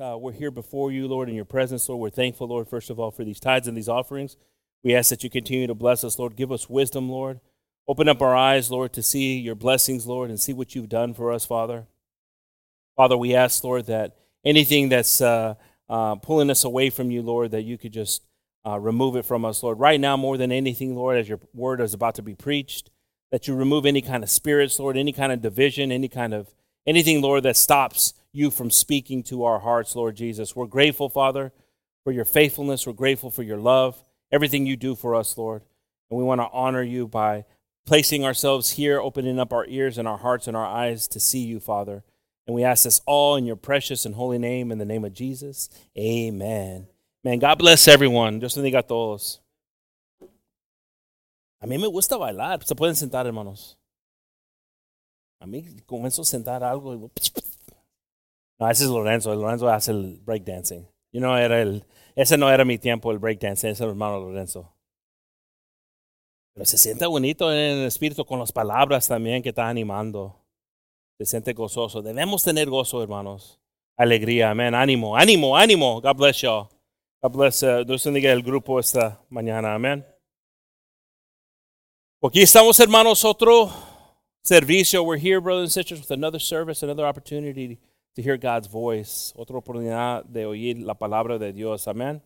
uh, we're here before you, Lord, in your presence, Lord. We're thankful, Lord, first of all, for these tithes and these offerings. We ask that you continue to bless us, Lord. Give us wisdom, Lord. Open up our eyes, Lord, to see your blessings, Lord, and see what you've done for us, Father. Father, we ask, Lord, that anything that's uh, uh, pulling us away from you, Lord, that you could just uh, remove it from us, Lord. Right now, more than anything, Lord, as your word is about to be preached, that you remove any kind of spirits, Lord, any kind of division, any kind of anything, Lord, that stops you from speaking to our hearts, Lord Jesus. We're grateful, Father, for your faithfulness. We're grateful for your love, everything you do for us, Lord. And we want to honor you by placing ourselves here, opening up our ears and our hearts and our eyes to see you, Father. And we ask this all in your precious and holy name, in the name of Jesus. Amen. Man, God bless everyone. Dios bendiga a todos. A mí me gusta bailar. Se pueden sentar, hermanos. A mí comienzo a sentar algo y no, ese es Lorenzo. Lorenzo hace el breakdancing. You know, era el, ese no era mi tiempo, el breakdancing, ese es el hermano Lorenzo. Pero se siente bonito en el espíritu con las palabras también que está animando. Se siente gozoso. Debemos tener gozo, hermanos. Alegría, amén. Ánimo, ánimo, ánimo. God bless you. God bless. Uh, Dios bendiga el grupo esta mañana, amén. Aquí estamos, hermanos, otro servicio. We're here, brothers and sisters, with another service, another opportunity hear God's voice, otra oportunidad de oír la palabra de Dios. Amén.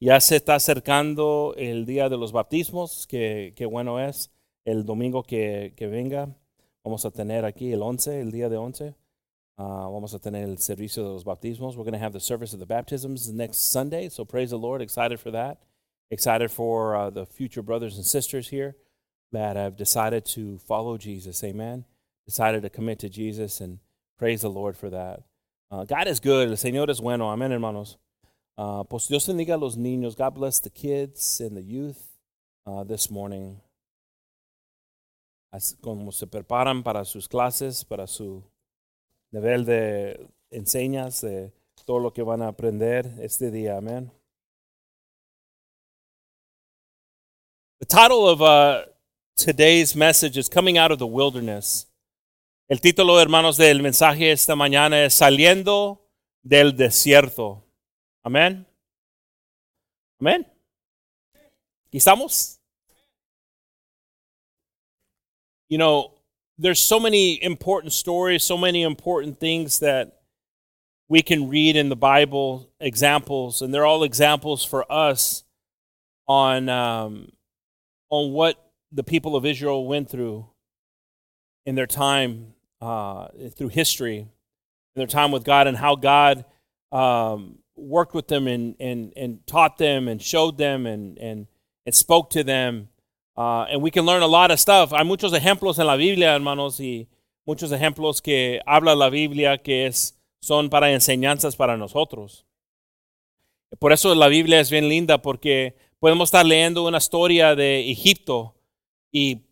Ya se está acercando el día de los bautismos, que, bueno es, el domingo que, venga. Vamos a tener aquí el 11, el día de 11. Uh, vamos a tener el servicio de los bautismos. We're going to have the service of the baptisms next Sunday, so praise the Lord. Excited for that. Excited for uh, the future brothers and sisters here that have decided to follow Jesus. Amen. Decided to commit to Jesus and Praise the Lord for that. Uh, God is good. El Señor es bueno. Amén, hermanos. Uh, pues Dios bendiga a los niños. God bless the kids and the youth uh, this morning. As, como se preparan para sus clases, para su nivel de enseñas, de todo lo que van a aprender este día. Amén. The title of uh, today's message is Coming Out of the Wilderness. El título, hermanos, del mensaje esta mañana es Saliendo del desierto. Amén. Amén. ¿Y estamos? You know, there's so many important stories, so many important things that we can read in the Bible, examples, and they're all examples for us on um, on what the people of Israel went through in their time uh, through history their time with God and how God um, worked with them and, and, and taught them and showed them and, and, and spoke to them. Uh, and we can learn a lot of stuff. Hay muchos ejemplos en la Biblia, hermanos, y muchos ejemplos que habla la Biblia que es, son para enseñanzas para nosotros. Por eso la Biblia es bien linda porque podemos estar leyendo una historia de Egipto y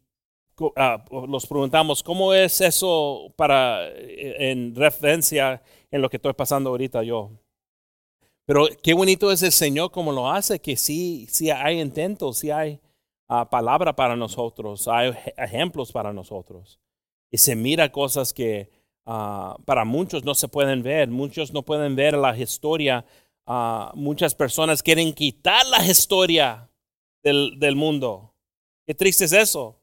uh, los preguntamos, ¿cómo es eso para, eh, en referencia en lo que estoy pasando ahorita yo? Pero qué bonito es el Señor como lo hace, que sí, sí hay intentos, sí hay uh, palabra para nosotros, hay ejemplos para nosotros. Y se mira cosas que uh, para muchos no se pueden ver, muchos no pueden ver la historia. Uh, muchas personas quieren quitar la historia del, del mundo. Qué triste es eso.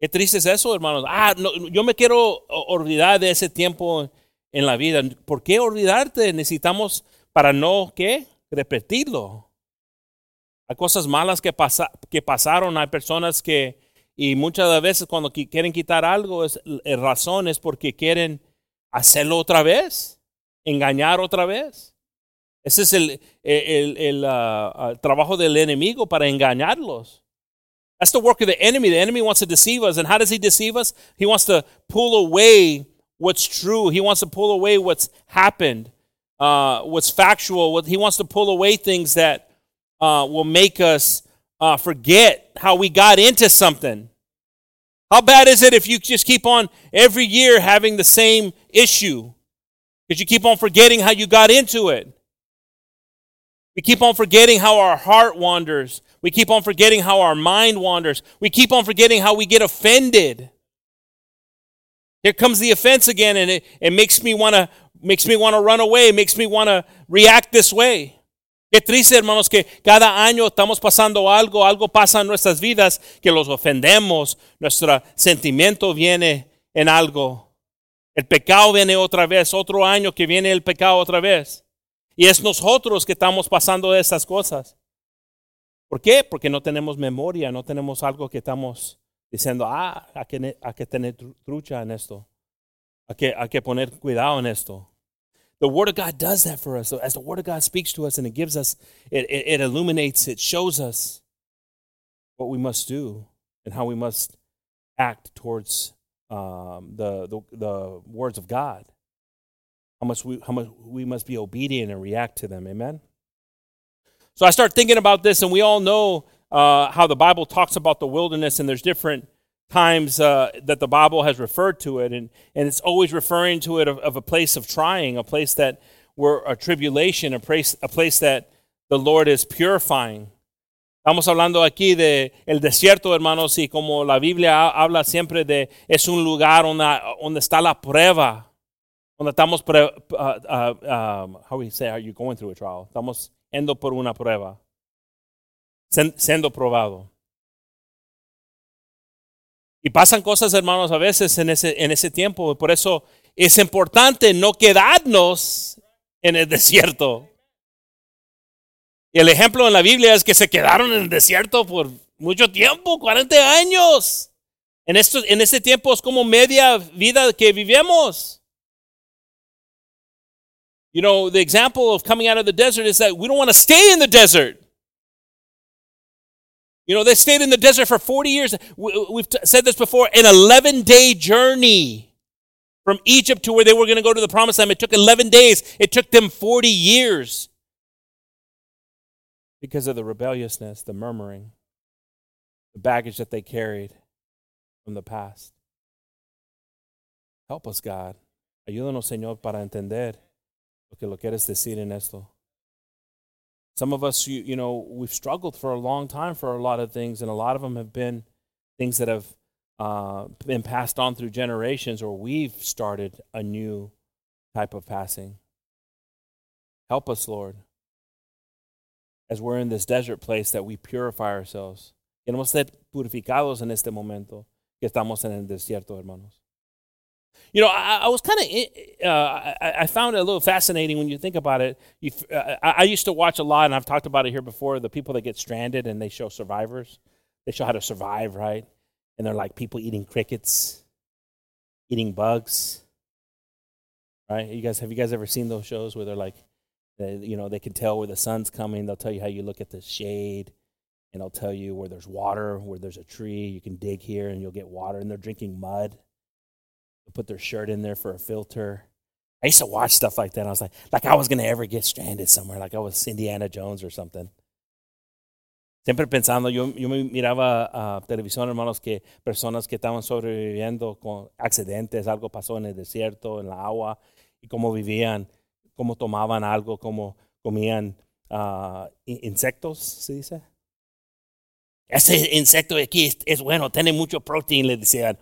Qué triste es eso, hermanos. Ah, no, yo me quiero olvidar de ese tiempo en la vida. ¿Por qué olvidarte? Necesitamos para no, ¿qué? Repetirlo. Hay cosas malas que, pasa, que pasaron, hay personas que, y muchas veces cuando quieren quitar algo, es, la razón es porque quieren hacerlo otra vez, engañar otra vez. Ese es el, el, el, uh, trabajo del enemigo para engañarlos. That's the work of the enemy. The enemy wants to deceive us. And how does he deceive us? He wants to pull away what's true, he wants to pull away what's happened, uh, what's factual. He wants to pull away things that uh, will make us uh, forget how we got into something. How bad is it if you just keep on every year having the same issue? Because you keep on forgetting how you got into it. We keep on forgetting how our heart wanders. We keep on forgetting how our mind wanders. We keep on forgetting how we get offended. Here comes the offense again, and it, makes me want to makes me want to run away, makes me want to react this way. Qué triste, hermanos, que cada año estamos pasando algo, algo pasa en nuestras vidas que los ofendemos, nuestro sentimiento viene en algo. El pecado viene otra vez, otro año que viene el pecado otra vez. Y es nosotros que estamos pasando esas cosas. ¿Por qué? Porque no tenemos memoria, no tenemos algo que estamos diciendo, ah, hay que, hay que tener trucha en esto. Hay que, hay que poner cuidado en esto. The Word of God does that for us. So as the Word of God speaks to us and it gives us, it, it, it illuminates, it shows us what we must do and how we must act towards um, the, the, the words of God. How much, we, how much we must be obedient and react to them. Amen? So I start thinking about this, and we all know uh, how the Bible talks about the wilderness, and there's different times uh, that the Bible has referred to it, and, and it's always referring to it of, of a place of trying, a place that were a tribulation, a place, a place that the Lord is purifying. Estamos hablando aquí de el desierto, hermanos, y como la Biblia habla siempre de es un lugar donde, donde está la prueba, donde estamos, pre, uh, uh, um, how we say, are you going through a trial? Estamos yendo por una prueba, siendo probado. Y pasan cosas, hermanos, a veces en ese, en ese tiempo. Por eso es importante no quedarnos en el desierto. Y el ejemplo en la Biblia es que se quedaron en el desierto por mucho tiempo, 40 años. En, esto, en ese tiempo es como media vida que vivimos. You know, the example of coming out of the desert is that we don't want to stay in the desert. You know, they stayed in the desert for 40 years. We've said this before an 11 day journey from Egypt to where they were going to go to the promised land. It took 11 days, it took them 40 years because of the rebelliousness, the murmuring, the baggage that they carried from the past. Help us, God. Ayúdanos, Señor, para entender lo que lo quieres decir en esto. Some of us, you, you know, we've struggled for a long time for a lot of things, and a lot of them have been things that have uh, been passed on through generations, or we've started a new type of passing. Help us, Lord, as we're in this desert place, that we purify ourselves. Queremos ser purificados en este momento que estamos en el desierto, hermanos. You know, I, I was kind of, uh, I, I, found it a little fascinating when you think about it. You, uh, I, I, used to watch a lot, and I've talked about it here before, the people that get stranded and they show survivors. They show how to survive, right? And they're like people eating crickets, eating bugs, right? You guys, have you guys ever seen those shows where they're like, they, you know, they can tell where the sun's coming. They'll tell you how you look at the shade, and they'll tell you where there's water, where there's a tree. You can dig here and you'll get water, and they're drinking mud put their shirt in there for a filter. I used to watch stuff like that. I was like, like I was to ever get stranded somewhere, like I was Indiana Jones or something. Siempre pensando, yo, yo miraba a uh, televisión, hermanos, que personas que estaban sobreviviendo con accidentes, algo pasó en el desierto, en la agua, y cómo vivían, cómo tomaban algo, cómo comían uh, insectos, ¿se dice? Ese insecto de aquí es, es bueno, tiene mucho proteína, le decían.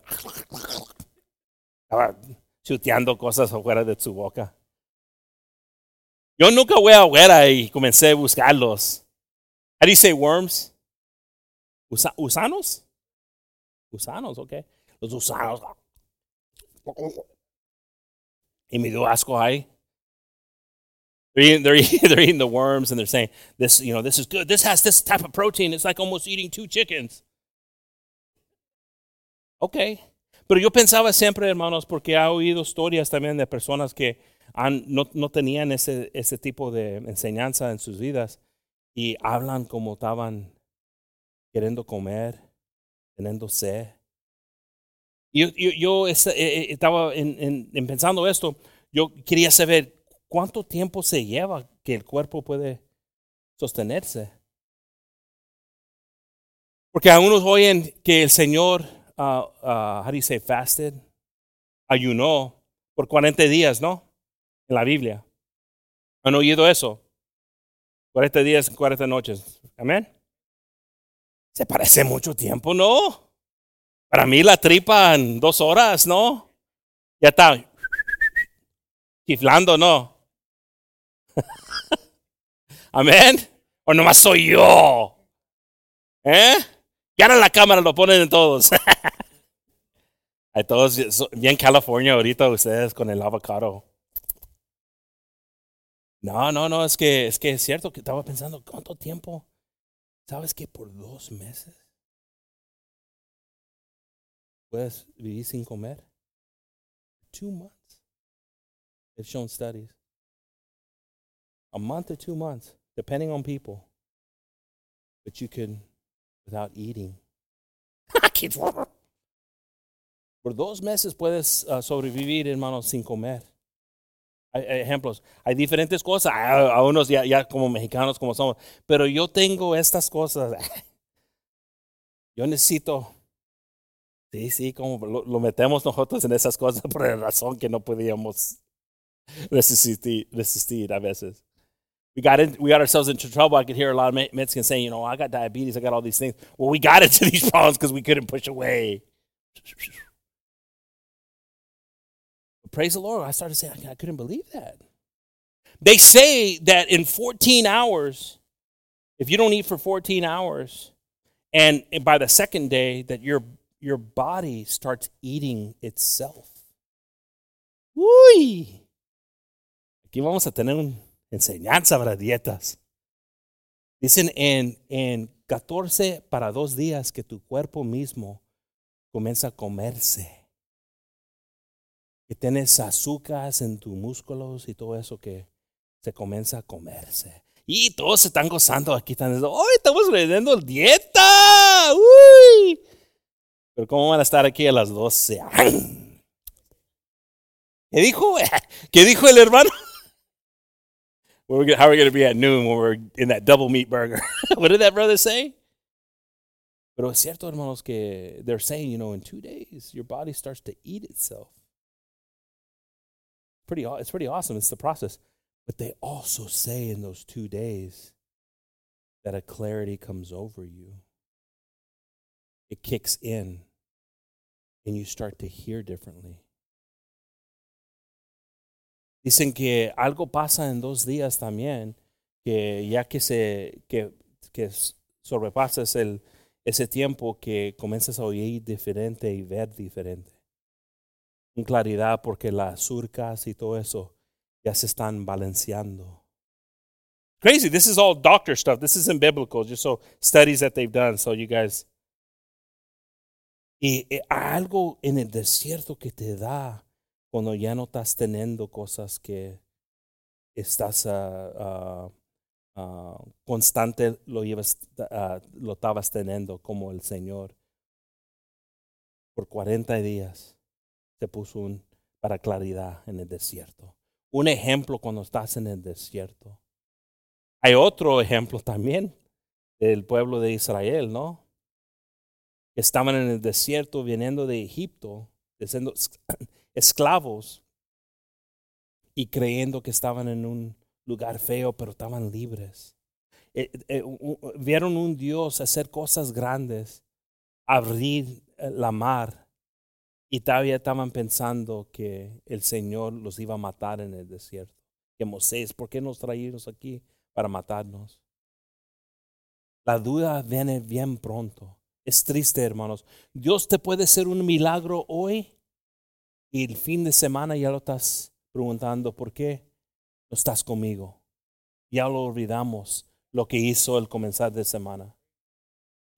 Estaba chuteando cosas afuera de su boca. Yo nunca voy afuera y comencé a buscarlos. How do you say worms? Usa ¿Usanos? Usanos, ok. Los usanos. Y me dio asco ahí. They're eating, they're, eating, they're eating the worms and they're saying, this, you know, this is good. This has this type of protein. It's like almost eating two chickens. Okay. Pero yo pensaba siempre, hermanos, porque he oído historias también de personas que han, no, no, tenían ese, ese tipo de enseñanza en sus vidas y hablan como estaban queriendo comer, teniendo sed. Yo, yo, yo eh, eh, estaba en, en, pensando esto, yo quería saber cuánto tiempo se lleva que el cuerpo puede sostenerse. Porque algunos oyen que el Señor uh, uh, how do you say, fasted? Ayunó por 40 días, ¿no? En la Biblia. ¿Han oído eso? 40 días, 40 noches. Amén. Se parece mucho tiempo, ¿no? Para mí la tripa en dos horas, ¿no? Ya está. Chiflando, no. Amén. O nomás soy yo. ¿Eh? Y ahora la cámara lo ponen en todos. Hay todos bien California ahorita ustedes con el avocado. No, no, no, es que es que es cierto que estaba pensando cuánto tiempo. ¿Sabes que por dos meses puedes vivir sin comer? Two months. They've shown studies. A month or two months, depending on people. But you can, without eating. Por dos meses puedes uh, sobrevivir, hermanos, sin comer. Hay, hay, ejemplos. Hay diferentes cosas. A, a unos ya, ya, como mexicanos como somos. Pero yo tengo estas cosas. Yo necesito. Sí, sí, como lo, lo, metemos nosotros en esas cosas por la razón que no podíamos resistir, resistir a veces. We got, in, we got ourselves into trouble. I could hear a lot of Mexicans saying, you know, I got diabetes, I got all these things. Well, we got into these problems because we couldn't push away. praise the Lord. I started saying, I couldn't believe that. They say that in 14 hours, if you don't eat for 14 hours, and by the second day, that your, your body starts eating itself. Uy! Aquí vamos a tener una enseñanza para dietas. Dicen en, en 14 para dos días que tu cuerpo mismo comienza a comerse que tienes azúcares en tus músculos y todo eso que se comienza a comerse. Y todos se están gozando aquí, están diciendo, ¡hoy estamos leyendo dieta! ¡Uy! Pero ¿cómo van a estar aquí a las 12? ¿Qué dijo? ¿Qué dijo el hermano? How are we going to be at noon when we're in that double meat burger? what did that brother say? Pero es cierto, hermanos, que they're saying, you know, in two days, your body starts to eat itself pretty it's pretty awesome. It's the process. But they also say in those two days that a clarity comes over you. It kicks in and you start to hear differently. Dicen que algo pasa en dos días también, que ya que se que, que sobrepasas el, ese tiempo que comienzas a oír diferente y ver diferente. con claridad porque las surcas y todo eso ya se están balanceando. Crazy, this is all doctor stuff. This isn't biblical, just so studies that they've done, so you guys. Y, y algo en el desierto que te da cuando ya no estás teniendo cosas que estás uh, uh, constante lo llevas lo estabas teniendo como el Señor por 40 días se puso un, para claridad en el desierto. Un ejemplo cuando estás en el desierto. Hay otro ejemplo también del pueblo de Israel, ¿no? Estaban en el desierto viniendo de Egipto, siendo esclavos y creyendo que estaban en un lugar feo, pero estaban libres. Eh, eh, vieron un Dios hacer cosas grandes, abrir la mar y todavía estaban pensando que el Señor los iba a matar en el desierto. Que Moisés, ¿por qué nos traímos aquí para matarnos? La duda viene bien pronto. Es triste, hermanos. Dios te puede hacer un milagro hoy y el fin de semana ya lo estás preguntando, ¿por qué no estás conmigo? Ya lo olvidamos lo que hizo el comenzar de semana.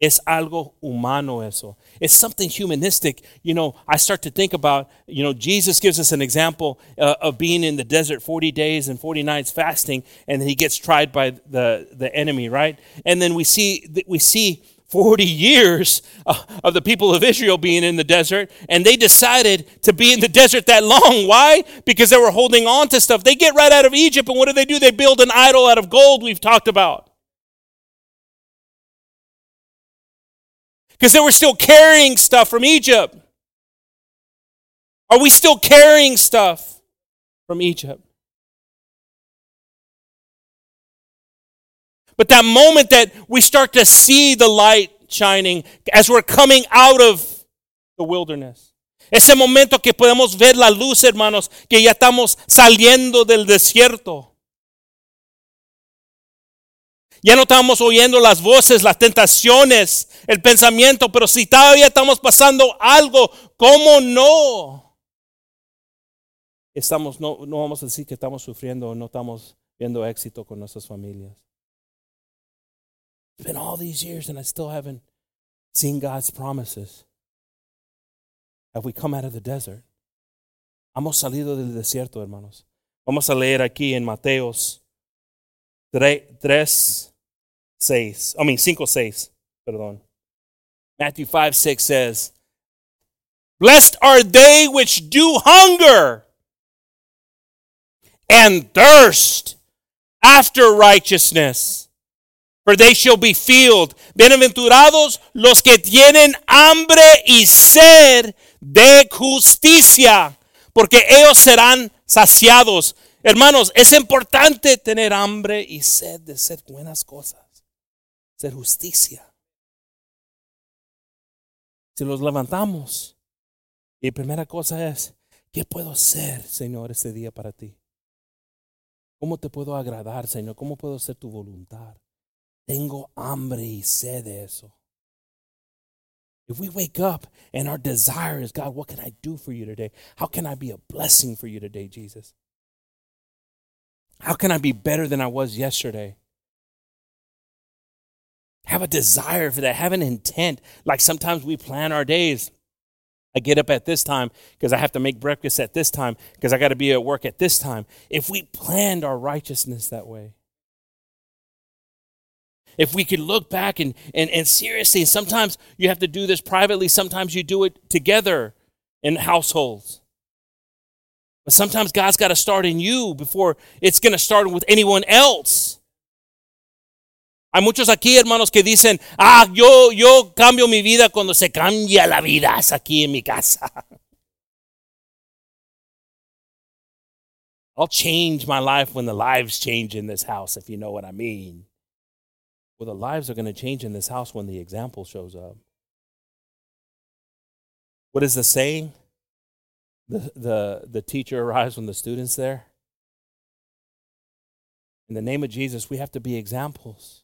Es algo humano eso. It's something humanistic. You know, I start to think about, you know, Jesus gives us an example uh, of being in the desert 40 days and 40 nights fasting, and he gets tried by the, the enemy, right? And then we see, we see 40 years uh, of the people of Israel being in the desert, and they decided to be in the desert that long. Why? Because they were holding on to stuff. They get right out of Egypt, and what do they do? They build an idol out of gold, we've talked about. because they were still carrying stuff from Egypt. Are we still carrying stuff from Egypt? But that moment that we start to see the light shining as we're coming out of the wilderness, Ese momento que podemos ver la luz, hermanos, que ya estamos saliendo del desierto. Ya no estamos oyendo las voces, las tentaciones, el pensamiento, pero si todavía estamos pasando algo, ¿cómo no? Estamos, no, no vamos a decir que estamos sufriendo o no estamos viendo éxito con nuestras familias. It's been all these years and I still haven't seen God's promises. Have we come out of the desert? Hemos salido del desierto, hermanos. Vamos a leer aquí en Mateos 3, 6. I mean, 5, 6. Perdón. Matthew 5, 6 says, Blessed are they which do hunger and thirst after righteousness, for they shall be filled. Bienaventurados los que tienen hambre y sed de justicia, porque ellos serán saciados. Hermanos, es importante tener hambre y sed de ser buenas cosas, ser justicia. Si los levantamos, y primera cosa es, ¿qué puedo hacer, Señor, este día para ti? ¿Cómo te puedo agradar, Señor? ¿Cómo puedo hacer tu voluntad? Tengo hambre y sed de eso. If we wake up and our desire is, God, what can I do for you today? How can I be a blessing for you today, Jesus? How can I be better than I was yesterday? Have a desire for that. Have an intent. Like sometimes we plan our days. I get up at this time because I have to make breakfast at this time because I got to be at work at this time. If we planned our righteousness that way, if we could look back and, and, and seriously, sometimes you have to do this privately, sometimes you do it together in households. But sometimes God's got to start in you before it's going to start with anyone else. Hay muchos aquí, hermanos, que dicen, ah, yo, yo cambio mi vida cuando se cambia la vida es aquí en mi casa. I'll change my life when the lives change in this house, if you know what I mean. Well, the lives are going to change in this house when the example shows up. What is the saying? The, the, the teacher arrives when the student's there. In the name of Jesus, we have to be examples.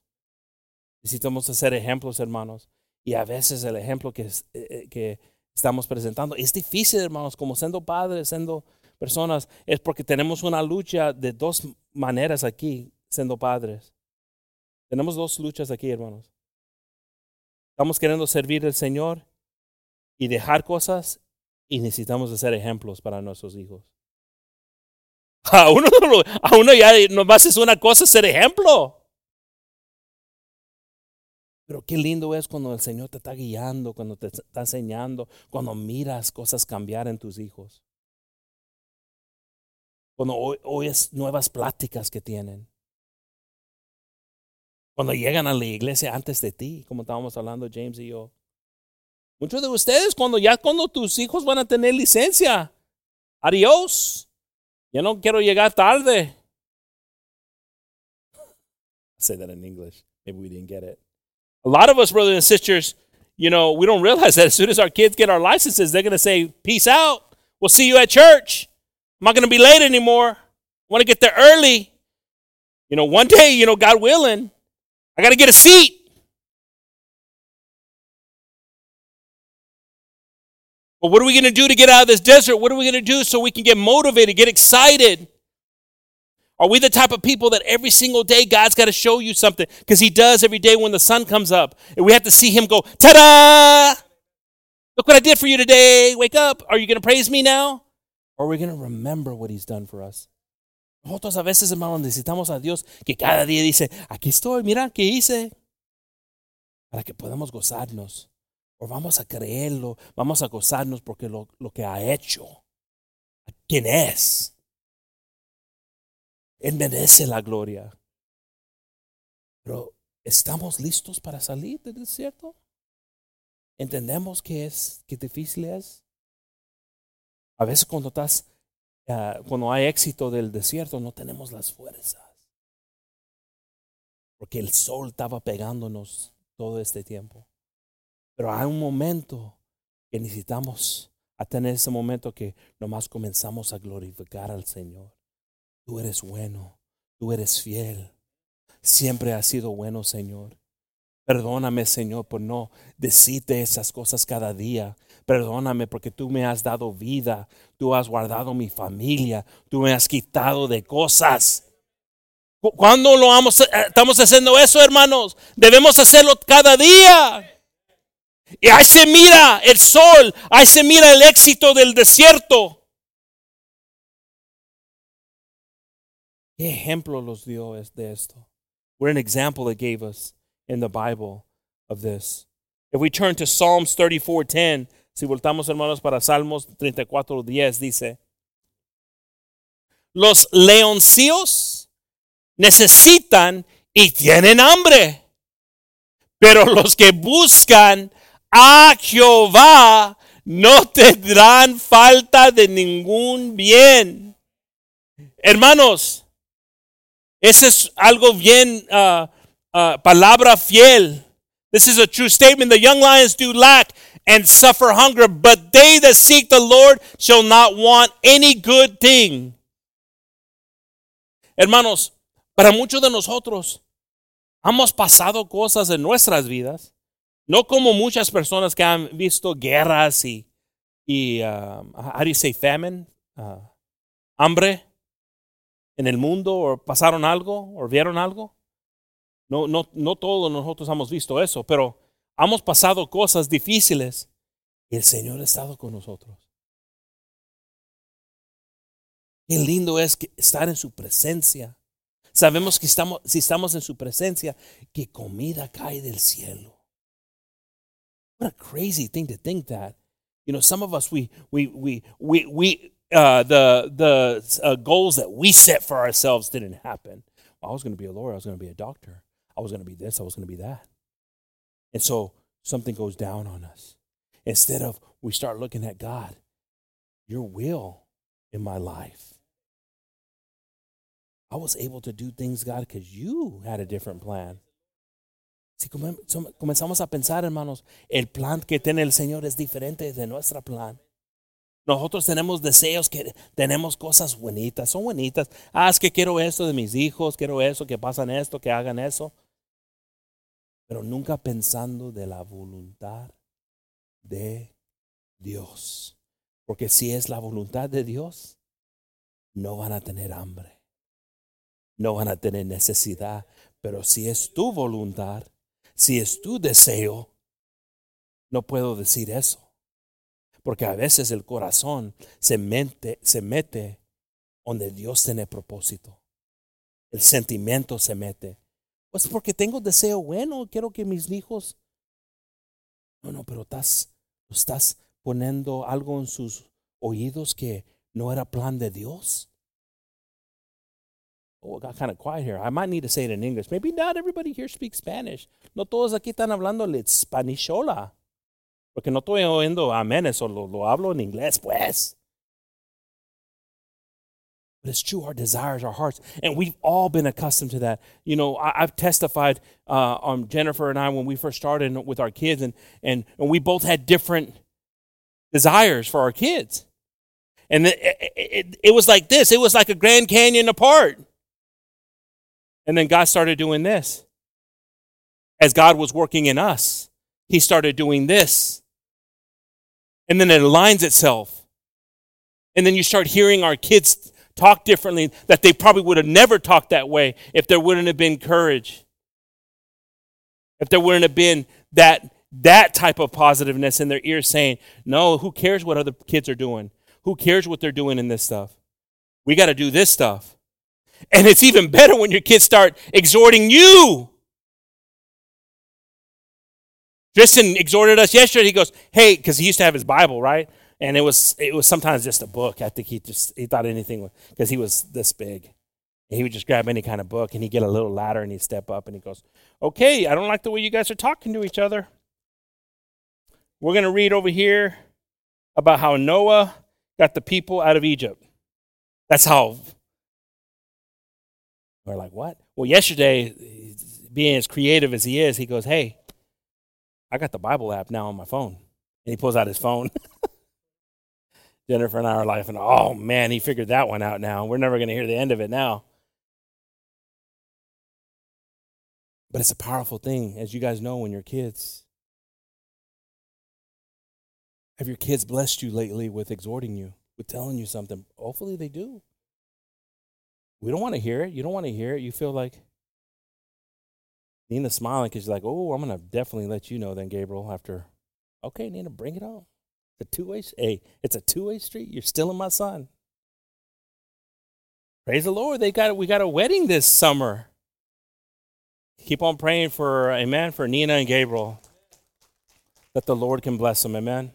Necesitamos hacer ejemplos, hermanos. Y a veces el ejemplo que, eh, que estamos presentando es difícil, hermanos, como siendo padres, siendo personas, es porque tenemos una lucha de dos maneras aquí, siendo padres. Tenemos dos luchas aquí, hermanos. Estamos queriendo servir al Señor y dejar cosas y necesitamos hacer ejemplos para nuestros hijos. A uno, a uno ya nomás es una cosa ser ejemplo. Pero qué lindo es cuando el Señor te está guiando, cuando te está enseñando, cuando miras cosas cambiar en tus hijos. Cuando oyes nuevas pláticas que tienen. Cuando llegan a la iglesia antes de ti, como estábamos hablando James y yo. Muchos de ustedes, cuando ya cuando tus hijos van a tener licencia, adiós. Ya no quiero llegar tarde. I say that in English. Maybe we didn't get it. A lot of us, brothers and sisters, you know, we don't realize that as soon as our kids get our licenses, they're going to say, Peace out. We'll see you at church. I'm not going to be late anymore. I want to get there early. You know, one day, you know, God willing, I got to get a seat. But what are we going to do to get out of this desert? What are we going to do so we can get motivated, get excited? Are we the type of people that every single day God's got to show you something? Because He does every day when the sun comes up. And we have to see Him go, ta da! Look what I did for you today. Wake up. Are you going to praise me now? Or are we going to remember what He's done for us? Nosotros a veces, hermanos, necesitamos a Dios que cada día dice, aquí estoy, mira, ¿qué hice? Para que podamos gozarnos. O vamos a creerlo, vamos a gozarnos porque lo, lo que ha hecho, quién es. Él merece la gloria. Pero ¿estamos listos para salir del desierto? ¿Entendemos que es, que difícil es? A veces cuando estás uh, cuando hay éxito del desierto, no tenemos las fuerzas. Porque el sol estaba pegándonos todo este tiempo. Pero hay un momento que necesitamos hasta en ese momento que nomás comenzamos a glorificar al Señor. Tú eres bueno, tú eres fiel, siempre has sido bueno, Señor. Perdóname, Señor, por no decirte esas cosas cada día. Perdóname porque tú me has dado vida, tú has guardado mi familia, tú me has quitado de cosas. ¿Cuándo lo eh, estamos haciendo eso, hermanos? Debemos hacerlo cada día. Y ahí se mira el sol, ahí se mira el éxito del desierto. ¿Qué ejemplo los dio de esto? What an example it gave us in the Bible of this. If we turn to Psalms 34:10, si voltamos hermanos para Salmos 34:10 dice, Los leoncillos necesitan y tienen hambre, pero los que buscan a Jehová no tendrán falta de ningún bien. Hermanos, ese es algo bien, uh, uh, palabra fiel. This is a true statement. The young lions do lack and suffer hunger, but they that seek the Lord shall not want any good thing. Hermanos, para muchos de nosotros hemos pasado cosas en nuestras vidas no como muchas personas que han visto guerras y, um, how do you say famine? Uh, hambre en el mundo o pasaron algo o vieron algo. No, no, no todos nosotros hemos visto eso, pero hemos pasado cosas difíciles y el Señor ha estado con nosotros. Qué lindo es estar en su presencia. Sabemos que estamos, si estamos en su presencia, que comida cae del cielo. What a crazy thing to think that. You know, some of us we we we we uh, the the uh, goals that we set for ourselves didn't happen. I was going to be a lawyer. I was going to be a doctor. I was going to be this. I was going to be that. And so something goes down on us. Instead of we start looking at God, your will in my life. I was able to do things, God, because you had a different plan. Si comenzamos a pensar, hermanos, el plan que tiene el Señor es diferente de nuestro plan. Nosotros tenemos deseos, que tenemos cosas bonitas, son bonitas. Ah, es que quiero esto de mis hijos, quiero eso, que pasan esto, que hagan eso. Pero nunca pensando de la voluntad de Dios. Porque si es la voluntad de Dios, no van a tener hambre, no van a tener necesidad. Pero si es tu voluntad, si es tu deseo, no puedo decir eso. Porque a veces el corazón se mete, se mete donde Dios tiene propósito. El sentimiento se mete. Pues porque tengo deseo bueno, quiero que mis hijos... No, no, pero estás, estás poniendo algo en sus oídos que no era plan de Dios. Oh, it got kind of quiet here. I might need to say it in English. Maybe not everybody here speaks Spanish. No todos aquí están hablando el spanishola. Porque no estoy oyendo amén, eso lo, lo hablo en inglés, pues. It's true, our desires, our hearts. And we've all been accustomed to that. You know, I, have testified uh, on Jennifer and I when we first started with our kids, and, and, and we both had different desires for our kids. And it, it, it was like this it was like a Grand Canyon apart. And then God started doing this. As God was working in us, He started doing this. And then it aligns itself. And then you start hearing our kids talk differently that they probably would have never talked that way if there wouldn't have been courage. If there wouldn't have been that that type of positiveness in their ears saying, "No, who cares what other kids are doing? Who cares what they're doing in this stuff? We got to do this stuff." And it's even better when your kids start exhorting you. Tristan exhorted us yesterday. He goes, "Hey," because he used to have his Bible, right? And it was it was sometimes just a book. I think he just he thought anything because he was this big. And he would just grab any kind of book and he'd get a little ladder and he'd step up and he goes, "Okay, I don't like the way you guys are talking to each other. We're going to read over here about how Noah got the people out of Egypt. That's how we're like, what? Well, yesterday, being as creative as he is, he goes, hey, I got the Bible app now on my phone. And he pulls out his phone. Jennifer and I are laughing. Oh man, he figured that one out now. We're never going to hear the end of it now. But it's a powerful thing, as you guys know, when you're kids. Have your kids blessed you lately with exhorting you, with telling you something? Hopefully they do. We don't want to hear it. You don't want to hear it. You feel like Nina's smiling because she's like, oh, I'm going to definitely let you know then, Gabriel, after. Okay, Nina, bring it on. A two way. Hey, it's a two way street. You're still in my son. Praise the Lord. They got we got a wedding this summer. Keep on praying for Amen for Nina and Gabriel. That the Lord can bless them. Amen.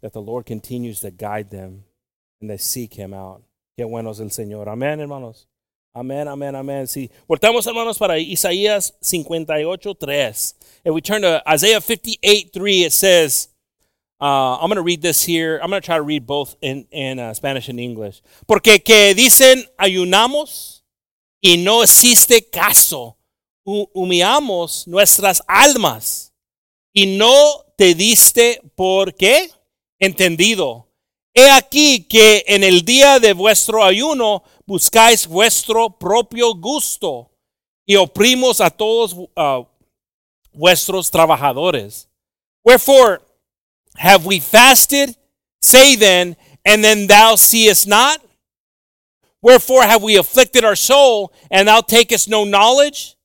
That the Lord continues to guide them and they seek Him out. Qué bueno el Señor. Amén, hermanos. Amén, amén, amén. Sí. Voltamos, hermanos, para Isaías 58, 3. If we turn to Isaiah 58, 3, it says, uh, I'm going to read this here. I'm going to try to read both in, in uh, Spanish and English. Porque que dicen ayunamos y no existe caso. Humillamos nuestras almas y no te diste por qué entendido. He aquí que en el día de vuestro ayuno buscáis vuestro propio gusto y oprimos a todos uh, vuestros trabajadores. Wherefore have we fasted? Say then, and then thou seest not? Wherefore have we afflicted our soul, and thou takest no knowledge?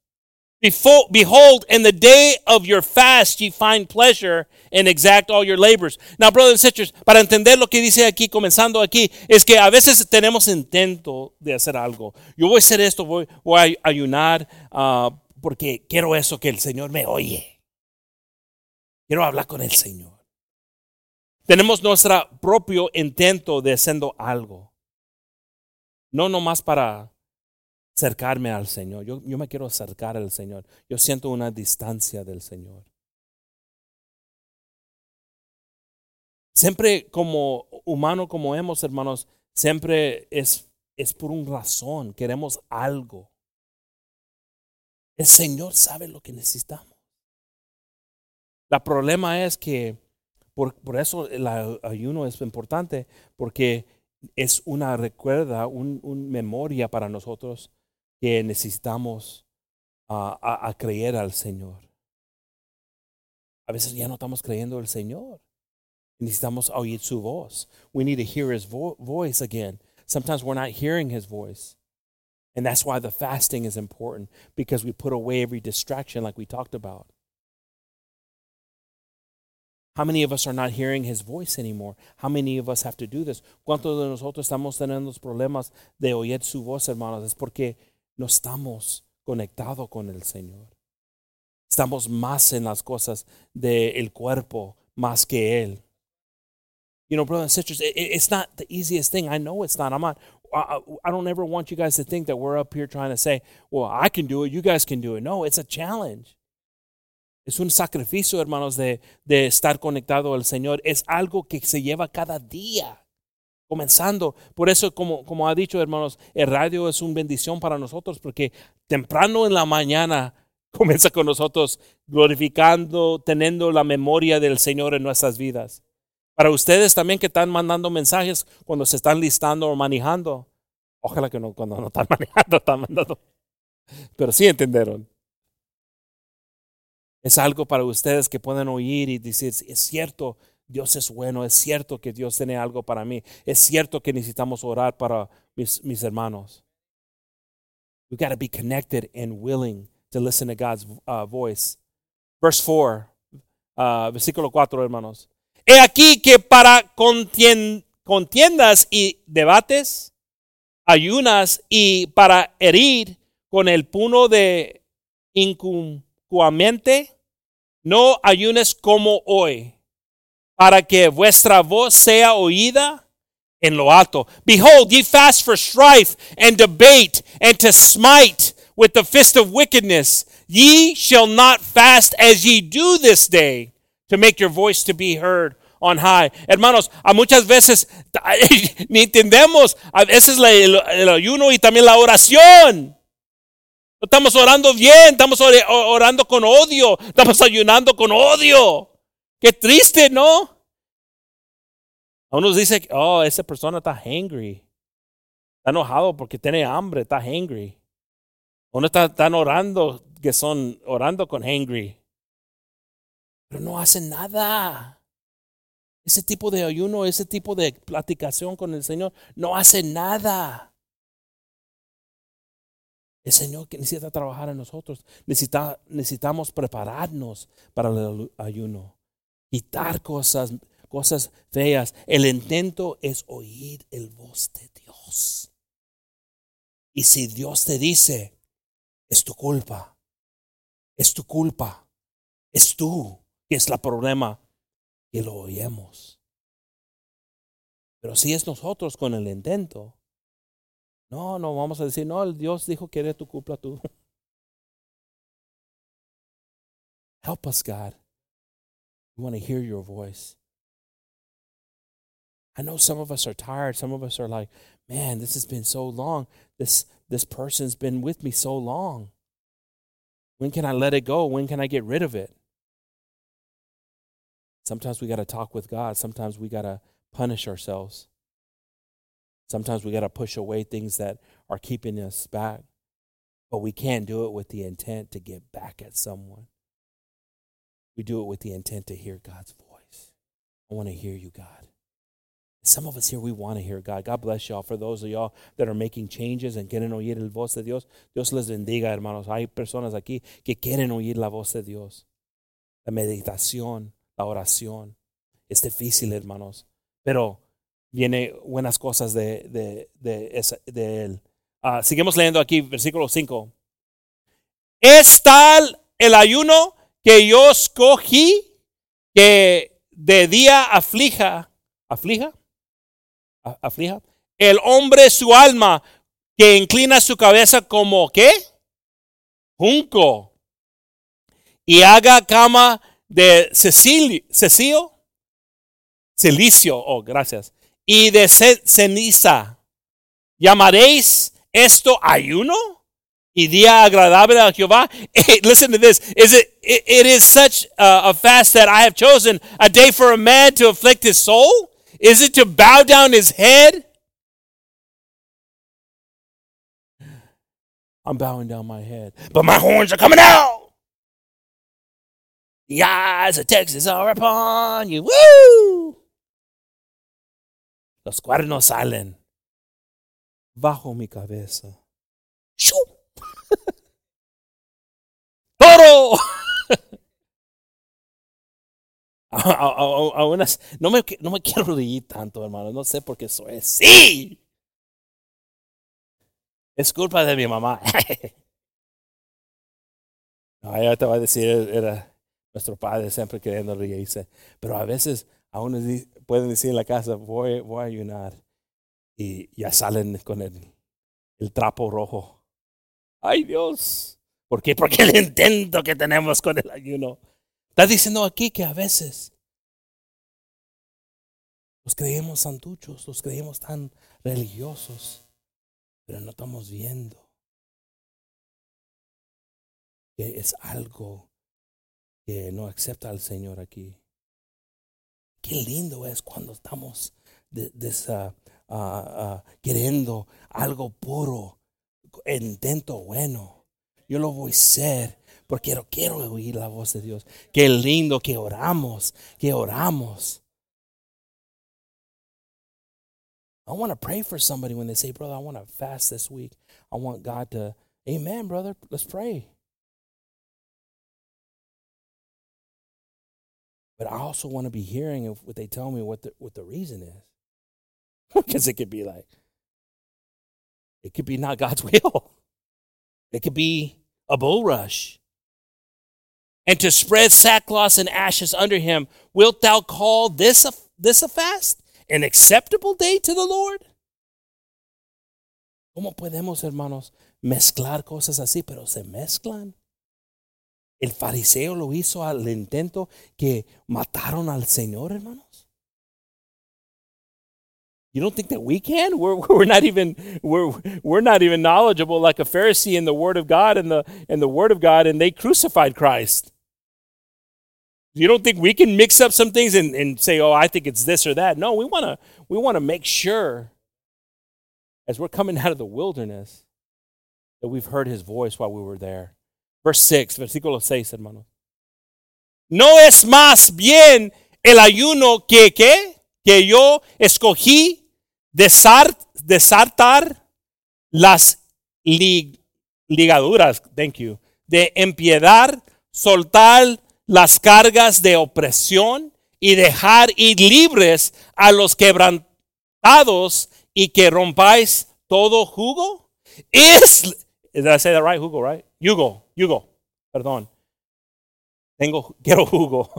Behold, in the day of your fast ye find pleasure and exact all your labors. Now, brothers and sisters, para entender lo que dice aquí, comenzando aquí, es que a veces tenemos intento de hacer algo. Yo voy a hacer esto, voy, voy a ayunar uh, porque quiero eso, que el Señor me oye. Quiero hablar con el Señor. Tenemos nuestro propio intento de haciendo algo. No nomás para acercarme al Señor. Yo, me quiero acercar al Señor. Yo siento una distancia del Señor. Siempre como humano como hemos, hermanos, siempre es, es por una razón. Queremos algo. El Señor sabe lo que necesitamos. El problema es que por, por eso el ayuno es importante, porque es una recuerda, una un memoria para nosotros que necesitamos uh, a, a, creer al Señor. A veces ya no estamos creyendo al Señor. Necesitamos oír su voz. We need to hear his vo voice again. Sometimes we're not hearing his voice. And that's why the fasting is important because we put away every distraction like we talked about. How many of us are not hearing his voice anymore? How many of us have to do this? ¿Cuántos de nosotros estamos teniendo problemas de oír su voz, hermanos? Es porque no estamos conectados con el Señor. Estamos más en las cosas del cuerpo más que Él. You know, brothers and sisters, it, it's not the easiest thing. I know it's not. I'm not. I, I don't ever want you guys to think that we're up here trying to say, well, I can do it, you guys can do it. No, it's a challenge. Es un sacrificio, hermanos, de, de estar conectado al Señor. Es algo que se lleva cada día comenzando. Por eso, como, como ha dicho, hermanos, el radio es una bendición para nosotros porque temprano en la mañana comienza con nosotros glorificando, teniendo la memoria del Señor en nuestras vidas. Para ustedes también que están mandando mensajes cuando se están listando o manejando. Ojalá que no, cuando no están manejando, están mandando. Pero sí entendieron. Es algo para ustedes que pueden oír y decir, es cierto, Dios es bueno, es cierto que Dios tiene algo para mí, es cierto que necesitamos orar para mis, hermanos. We got to be connected and willing to listen to God's uh, voice. Verse 4, uh, versículo 4, hermanos. He aquí que para contiendas y debates, ayunas y para herir con el puno de no ayunes como hoy para que vuestra voz sea oída en lo alto. Behold, ye fast for strife and debate and to smite with the fist of wickedness. Ye shall not fast as ye do this day to make your voice to be heard on high. Hermanos, a muchas veces ni entendemos a veces el ayuno y también la oración. Estamos orando bien, estamos orando con odio, estamos ayunando con odio. Qué triste, ¿no? A unos dice, oh, esa persona está hangry. Está enojado porque tiene hambre, está hangry. Uno está, están orando, que son orando con hangry. Pero no hacen nada. Ese tipo de ayuno, ese tipo de platicación con el Señor, no hace nada. El Señor que necesita trabajar en nosotros. Necesita, necesitamos prepararnos para el ayuno. Quitar cosas, cosas feas. El intento es oír el voz de Dios. Y si Dios te dice, es tu culpa, es tu culpa, es tú que es el problema, que lo oímos. Pero si es nosotros con el intento, no, no vamos a decir, no, el Dios dijo que eres tu culpa tú. Help us, God. We want to hear your voice. I know some of us are tired. Some of us are like, man, this has been so long. This this person's been with me so long. When can I let it go? When can I get rid of it? Sometimes we got to talk with God. Sometimes we got to punish ourselves. Sometimes we got to push away things that are keeping us back. But we can't do it with the intent to get back at someone. We do it with the intent to hear God's voice. I want to hear you, God. Some of us here, we want to hear God. God bless y'all. For those of y'all that are making changes and quieren oír el voz de Dios, Dios les bendiga, hermanos. Hay personas aquí que quieren oír la voz de Dios. La meditación, la oración. Es difícil, hermanos, pero viene buenas cosas de, de, él. Uh, seguimos leyendo aquí, versículo 5. Es tal el ayuno que yo escogí que de día aflija, aflija, aflija, el hombre su alma que inclina su cabeza como qué? Junco. Y haga cama de Cecilio, Cecilio, oh, gracias, y de ceniza. ¿Llamaréis esto ayuno? Y día agradable a Jehová. Eh, listen to this. Is it, it, it is such a, a fast that I have chosen a day for a man to afflict his soul? Is it to bow down his head? I'm bowing down my head, but my horns are coming out. The eyes of Texas are upon you. Woo! Los cuernos salen bajo mi cabeza. ¡Toro! a, unas, no, me, no me quiero reír tanto, hermano. No sé por qué soy así. Es culpa de mi mamá. no, ella te va a decir, era, nuestro padre siempre queriendo reírse. Pero a veces a uno pueden decir en la casa, voy, voy a ayunar. Y ya salen con el, el trapo rojo. ¡Ay Dios! ¿Por qué? Porque el intento que tenemos con el ayuno. Está diciendo aquí que a veces los creemos santuchos, los creemos tan religiosos, pero no estamos viendo que es algo que no acepta al Señor aquí. Qué lindo es cuando estamos de, queriendo algo puro, intento bueno. Yo lo voy a hacer porque quiero, quiero oír la voz de Dios. Qué lindo que oramos, que oramos. I want to pray for somebody when they say, brother, I want to fast this week. I want God to, amen, brother, let's pray. But I also want to be hearing what they tell me what the what the reason is. because it could be like it could be not God's will. It could be a bull rush. And to spread sackcloth and ashes under him, wilt thou call this a, this a fast? An acceptable day to the Lord? ¿Cómo podemos, hermanos, mezclar cosas así, pero se mezclan? El fariseo lo hizo al intento que mataron al Señor, hermanos. You don't think that we can? We're, we're not even we're, we're not even knowledgeable like a Pharisee in the Word of God and the and the Word of God, and they crucified Christ. You don't think we can mix up some things and, and say, oh, I think it's this or that? No, we want to we want to make sure as we're coming out of the wilderness that we've heard his voice while we were there. Verse 6, versículo 6, hermano. No es más bien el ayuno que, que, yo escogí desar, desartar las ligaduras, thank you, de empiedad, soltar las cargas de opresión y dejar ir libres a los quebrantados y que rompáis todo jugo? Es, did I say that right? Jugo, right? Yugo, yugo, perdón. Tengo, quiero jugo.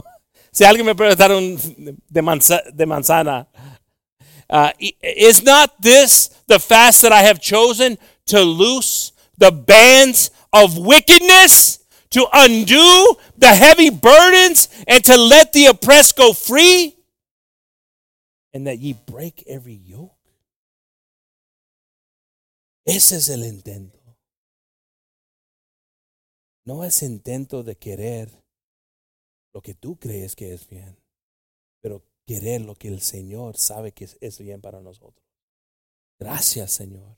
Si alguien me un de, manza, de manzana. Uh, is not this the fast that I have chosen to loose the bands of wickedness? to undo the heavy burdens and to let the oppressed go free, and that ye break every yoke. Ese es el intento. No es intento de querer lo que tú crees que es bien, pero querer lo que el Señor sabe que es bien para nosotros. Gracias, Señor.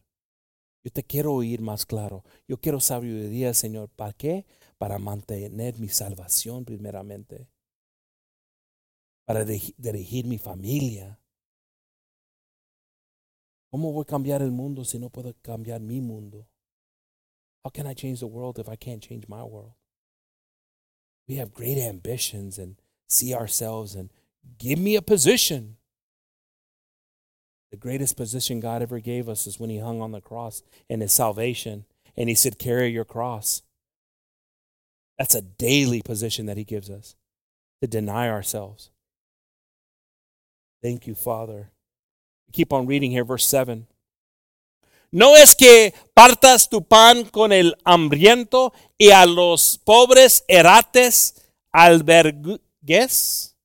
Yo te quiero oír más claro. Yo quiero sabiduría, Señor. ¿Para qué? para mantener mi salvación primeramente, para dirigir mi familia. ¿Cómo voy a cambiar el mundo si no puedo cambiar mi mundo? How can I change the world if I can't change my world? We have great ambitions and see ourselves and give me a position. The greatest position God ever gave us is when He hung on the cross in His salvation. And He said, Carry your cross. That's a daily position that He gives us to deny ourselves. Thank you, Father. Keep on reading here, verse 7. No es que partas tu pan con el hambriento y a los pobres erates albergues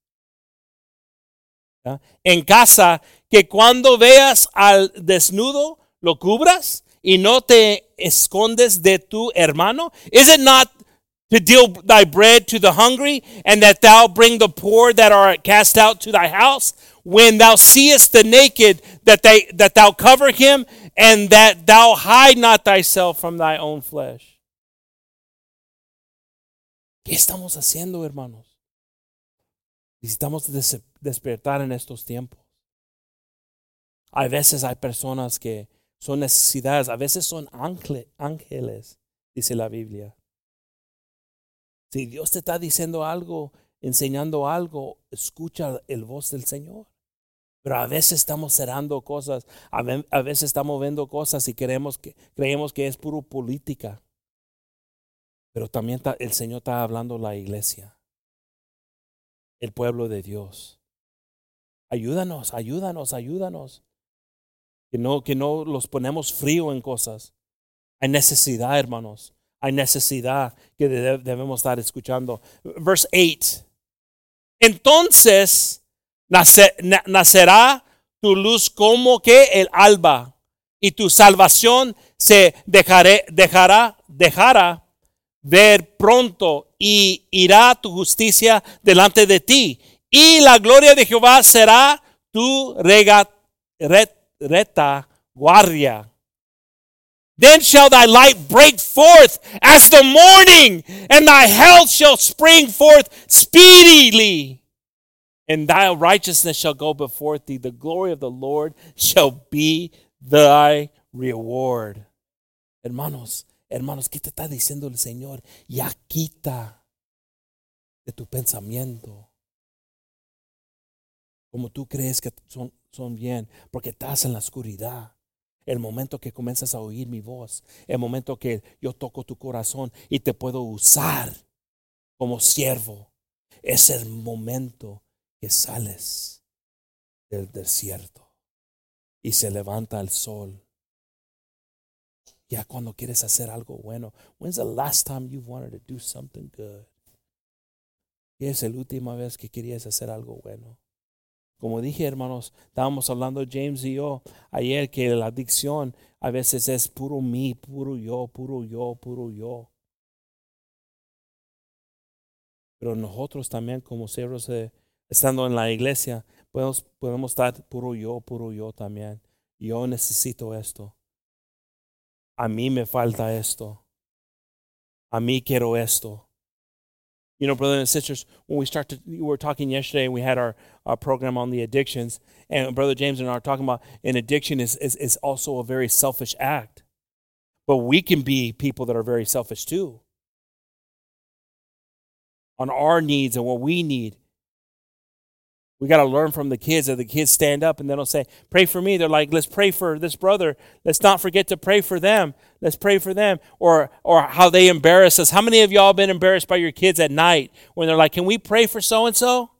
en casa, que cuando veas al desnudo lo cubras y no te escondes de tu hermano. Is it not to deal thy bread to the hungry, and that thou bring the poor that are cast out to thy house. When thou seest the naked, that, they, that thou cover him, and that thou hide not thyself from thy own flesh. ¿Qué estamos haciendo, hermanos? Necesitamos des despertar en estos tiempos. Hay veces hay personas que son necesidades, a veces son ángeles, dice la Biblia. Si Dios te está diciendo algo, enseñando algo, escucha el voz del Señor. Pero a veces estamos cerrando cosas, a veces estamos viendo cosas y creemos que, creemos que es puro política. Pero también el Señor está hablando la iglesia, el pueblo de Dios. Ayúdanos, ayúdanos, ayúdanos. Que no, que no los ponemos frío en cosas. Hay necesidad, hermanos. hay necesidad que debemos estar escuchando. Verse 8. Entonces nacerá tu luz como que el alba y tu salvación se dejará, dejará ver pronto y irá tu justicia delante de ti. Y la gloria de Jehová será tu reta guardia. Then shall thy light break forth as the morning, and thy health shall spring forth speedily. And thy righteousness shall go before thee. The glory of the Lord shall be thy reward. Hermanos, hermanos, ¿qué te está diciendo el Señor? Ya quita de tu pensamiento. Como tú crees que son, bien, porque estás en la oscuridad el momento que comienzas a oír mi voz, el momento que yo toco tu corazón y te puedo usar como siervo, es el momento que sales del desierto y se levanta el sol. Ya cuando quieres hacer algo bueno, when's the last time you wanted to do something good? ¿Qué es la última vez que querías hacer algo bueno? Como dije, hermanos, estábamos hablando James y yo ayer que la adicción a veces es puro mí, puro yo, puro yo, puro yo. Pero nosotros también como siervos de, estando en la iglesia, podemos, podemos estar puro yo, puro yo también. Yo necesito esto. A mí me falta esto. A mí quiero esto. You know, brothers and sisters, when we start to, we were talking yesterday, we had our, our program on the addictions, and Brother James and I are talking about an addiction is, is, is also a very selfish act. But we can be people that are very selfish too. On our needs and what we need. We got to learn from the kids that the kids stand up and then they don't say, Pray for me. They're like, Let's pray for this brother. Let's not forget to pray for them. Let's pray for them. Or, or how they embarrass us. How many of y'all been embarrassed by your kids at night when they're like, Can we pray for so and so?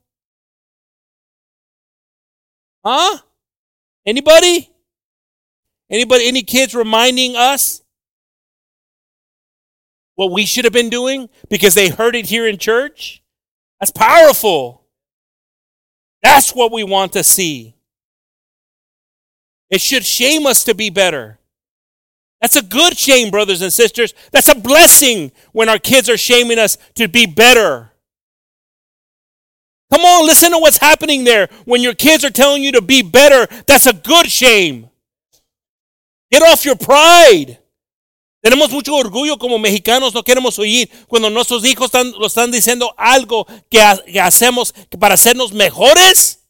Huh? Anybody? Anybody, any kids reminding us what we should have been doing because they heard it here in church? That's powerful. That's what we want to see. It should shame us to be better. That's a good shame, brothers and sisters. That's a blessing when our kids are shaming us to be better. Come on, listen to what's happening there. When your kids are telling you to be better, that's a good shame. Get off your pride. Tenemos mucho orgullo como mexicanos, no queremos oír cuando nuestros hijos están, lo están diciendo algo que, que hacemos para hacernos mejores.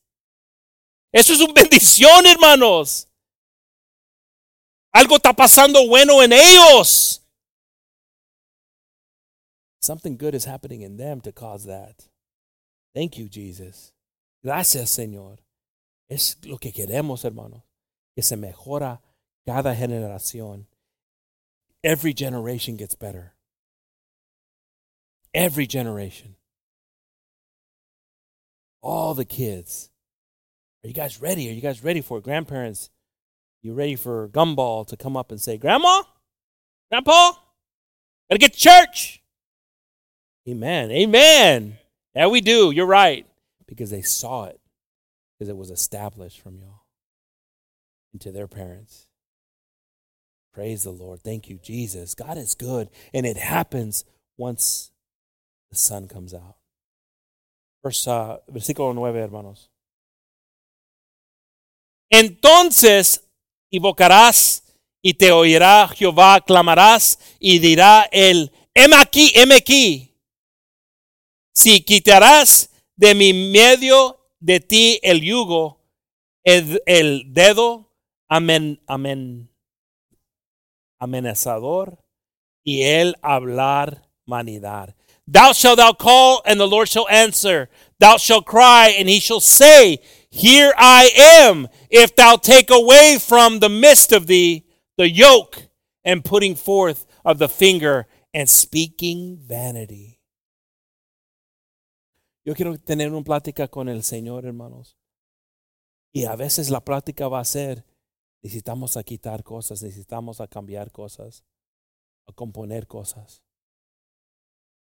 Eso es una bendición, hermanos. Algo está pasando bueno en ellos. Something good is happening in them to cause that. Thank you, Jesus. Gracias, Señor. Es lo que queremos, hermanos. Que se mejora cada generación. Every generation gets better. Every generation. All the kids. Are you guys ready? Are you guys ready for it? Grandparents, you ready for Gumball to come up and say, Grandma? Grandpa? Gotta get to church. Amen. Amen. Yeah, we do. You're right. Because they saw it. Because it was established from y'all into their parents. Praise the Lord. Thank you, Jesus. God is good. And it happens once the sun comes out. Verse, uh, versículo 9, hermanos. Entonces invocarás y te oirá Jehová, clamarás y dirá él, heme aquí, heme aquí. Si quitarás de mi medio de ti el yugo, el, el dedo, amén, amén amenazador y él hablar vanidad. Thou shalt thou call, and the Lord shall answer. Thou shalt cry, and he shall say, Here I am, if thou take away from the midst of thee the yoke and putting forth of the finger and speaking vanity. Yo quiero tener una plática con el Señor, hermanos. Y a veces la plática va a ser, Necesitamos a quitar cosas, necesitamos a cambiar cosas, a componer cosas.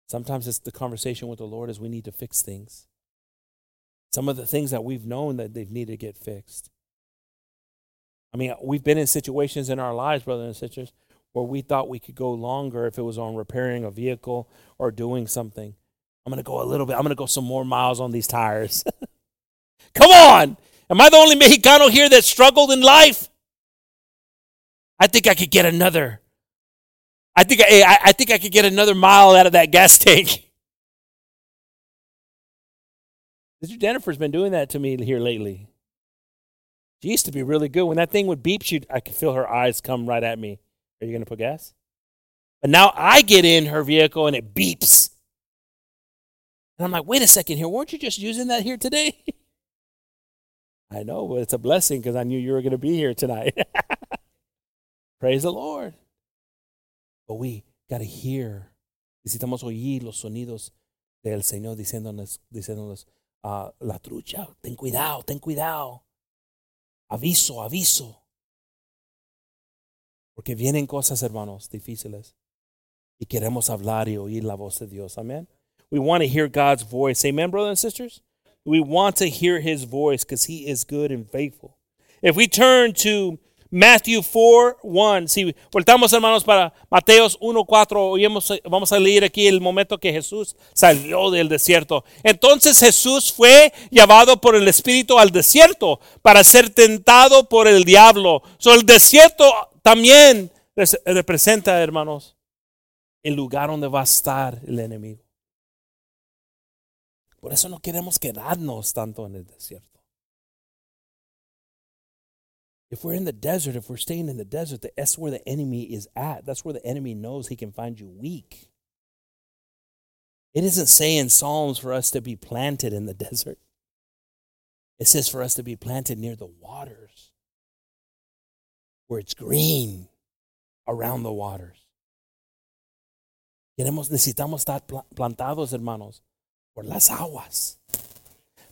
Sometimes it's the conversation with the Lord is we need to fix things. Some of the things that we've known that they need to get fixed. I mean, we've been in situations in our lives, brothers and sisters, where we thought we could go longer if it was on repairing a vehicle or doing something. I'm going to go a little bit, I'm going to go some more miles on these tires. Come on! Am I the only Mexicano here that struggled in life? I think I could get another. I think I, I think I could get another mile out of that gas tank. Sister Jennifer's been doing that to me here lately. She used to be really good. When that thing would beep, she I could feel her eyes come right at me. Are you going to put gas? But now I get in her vehicle and it beeps. And I'm like, wait a second here. Weren't you just using that here today? I know, but it's a blessing because I knew you were going to be here tonight. Praise the Lord. But we got to hear. Necesitamos oír los sonidos del Señor diciéndonos, diciéndonos uh, la trucha, ten cuidado, ten cuidado. Aviso, aviso. Porque vienen cosas, hermanos, difíciles. Y queremos hablar y oír la voz de Dios. Amen. We want to hear God's voice. Amen, brothers and sisters? We want to hear his voice because he is good and faithful. If we turn to Matthew 4, 1. Si voltamos, hermanos, para Mateos 1, 4, vamos a leer aquí el momento que Jesús salió del desierto. Entonces Jesús fue llevado por el Espíritu al desierto para ser tentado por el diablo. So, el desierto también representa, hermanos, el lugar donde va a estar el enemigo. Por eso no queremos quedarnos tanto en el desierto. If we're in the desert, if we're staying in the desert, that's where the enemy is at. That's where the enemy knows he can find you weak. It isn't saying Psalms for us to be planted in the desert. It says for us to be planted near the waters, where it's green around the waters. Necesitamos estar plantados, hermanos, por las aguas.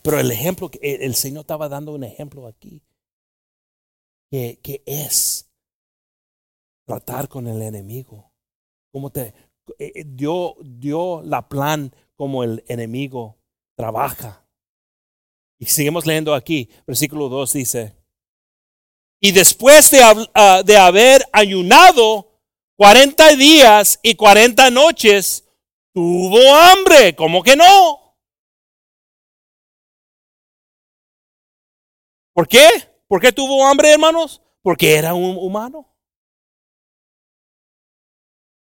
Pero el ejemplo, el Señor estaba dando un ejemplo aquí que, es tratar con el enemigo. Como te eh, eh, dio, dio la plan como el enemigo trabaja. Y seguimos leyendo aquí, versículo 2 dice, y después de, uh, de haber ayunado 40 días y 40 noches, tuvo hambre. ¿Cómo que no? ¿Por qué? ¿Por qué tuvo hambre, hermanos? Porque era un humano.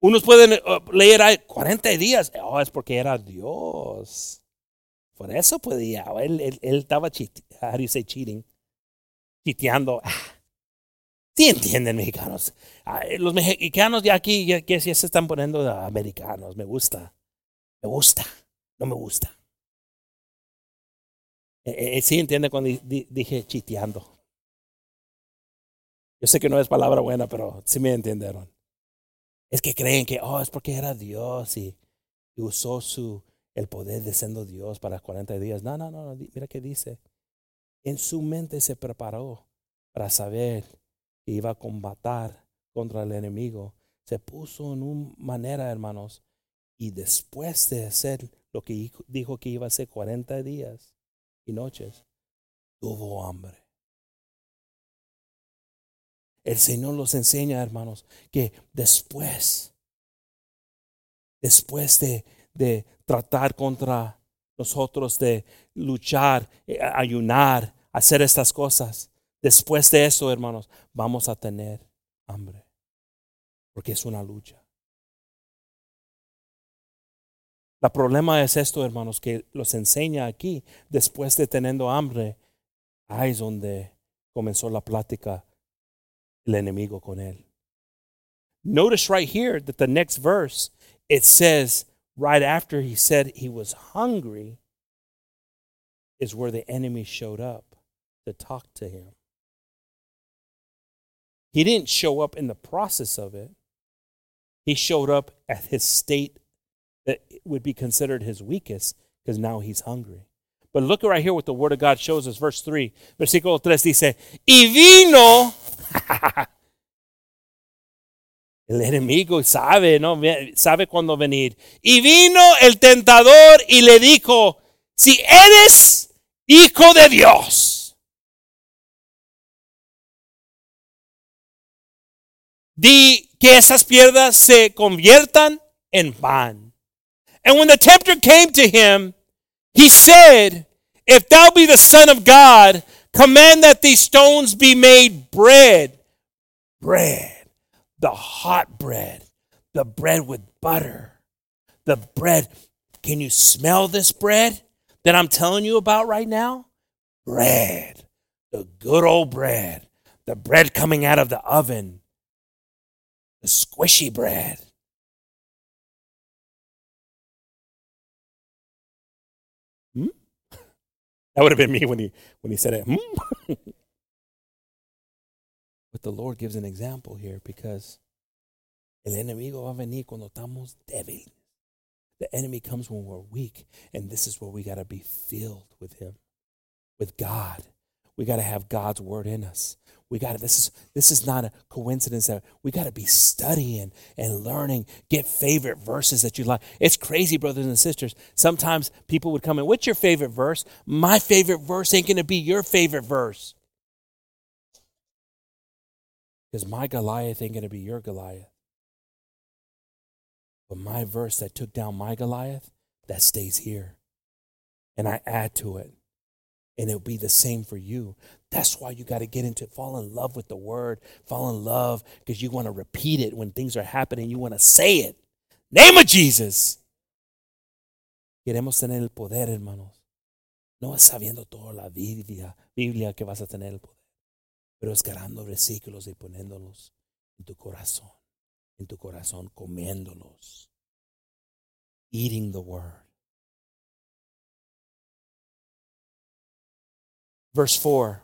Unos pueden eh, leer ahí 40 días. Oh, es porque era Dios. Por eso podía. Él, él, él estaba how do you say cheating? Chiteando. Ah. Sí entienden, mexicanos. Los mexicanos ya aquí ya, ya se están poniendo americanos. Me gusta. Me gusta. No me gusta. Eh, eh, sí entiende cuando dije chiteando. Yo sé que no es palabra buena, pero sí me entendieron. Es que creen que, oh, es porque era Dios y, usó su, el poder de siendo Dios para 40 días. No, no, no, mira qué dice. En su mente se preparó para saber que iba a combatir contra el enemigo. Se puso en una manera, hermanos, y después de hacer lo que dijo que iba a hacer 40 días y noches, tuvo hambre. El Señor los enseña, hermanos, que después, después de, de tratar contra nosotros, de luchar, eh, ayunar, hacer estas cosas, después de eso, hermanos, vamos a tener hambre, porque es una lucha. El problema es esto, hermanos, que los enseña aquí, después de teniendo hambre, ahí es donde comenzó la plática el enemigo con él. Notice right here that the next verse, it says, right after he said he was hungry, is where the enemy showed up to talk to him. He didn't show up in the process of it, he showed up at his state that would be considered his weakest because now he's hungry. But look right here what the Word of God shows us. Verse 3. Versículo 3 dice, Y vino El enemigo sabe, ¿no? Sabe cuándo venir. Y vino el tentador y le dijo, si eres hijo de Dios, di que esas piedras se conviertan en pan. And when the tempter came to him, he said, If thou be the Son of God, Command that these stones be made bread. Bread. The hot bread. The bread with butter. The bread. Can you smell this bread that I'm telling you about right now? Bread. The good old bread. The bread coming out of the oven. The squishy bread. That would have been me when he when he said it. But the Lord gives an example here because el enemigo va a venir cuando estamos débiles. The enemy comes when we're weak, and this is where we got to be filled with Him, with God. We got to have God's word in us. We got to, this is, this is not a coincidence that we got to be studying and learning, get favorite verses that you like. It's crazy, brothers and sisters. Sometimes people would come in, what's your favorite verse? My favorite verse ain't going to be your favorite verse. Because my Goliath ain't going to be your Goliath. But my verse that took down my Goliath, that stays here. And I add to it. And it'll be the same for you. That's why you got to get into fall in love with the word, fall in love because you want to repeat it when things are happening. You want to say it. Name of Jesus. Queremos tener el poder, hermanos. No es sabiendo toda la Biblia, Biblia que vas a tener el poder, pero es ganando versículos y poniéndolos en tu corazón, en tu corazón, comiéndolos, eating the word. Verse 4.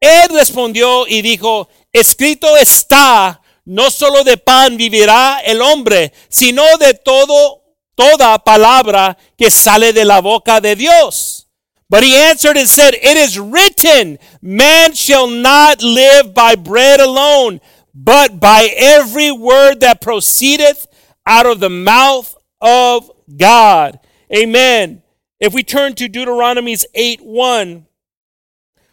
Él respondió y dijo, escrito está, no solo de pan vivirá el hombre, sino de todo, toda palabra que sale de la boca de Dios. But he answered and said, It is written, man shall not live by bread alone, but by every word that proceedeth out of the mouth of God. Amen. If we turn to Deuteronomy's 8 1,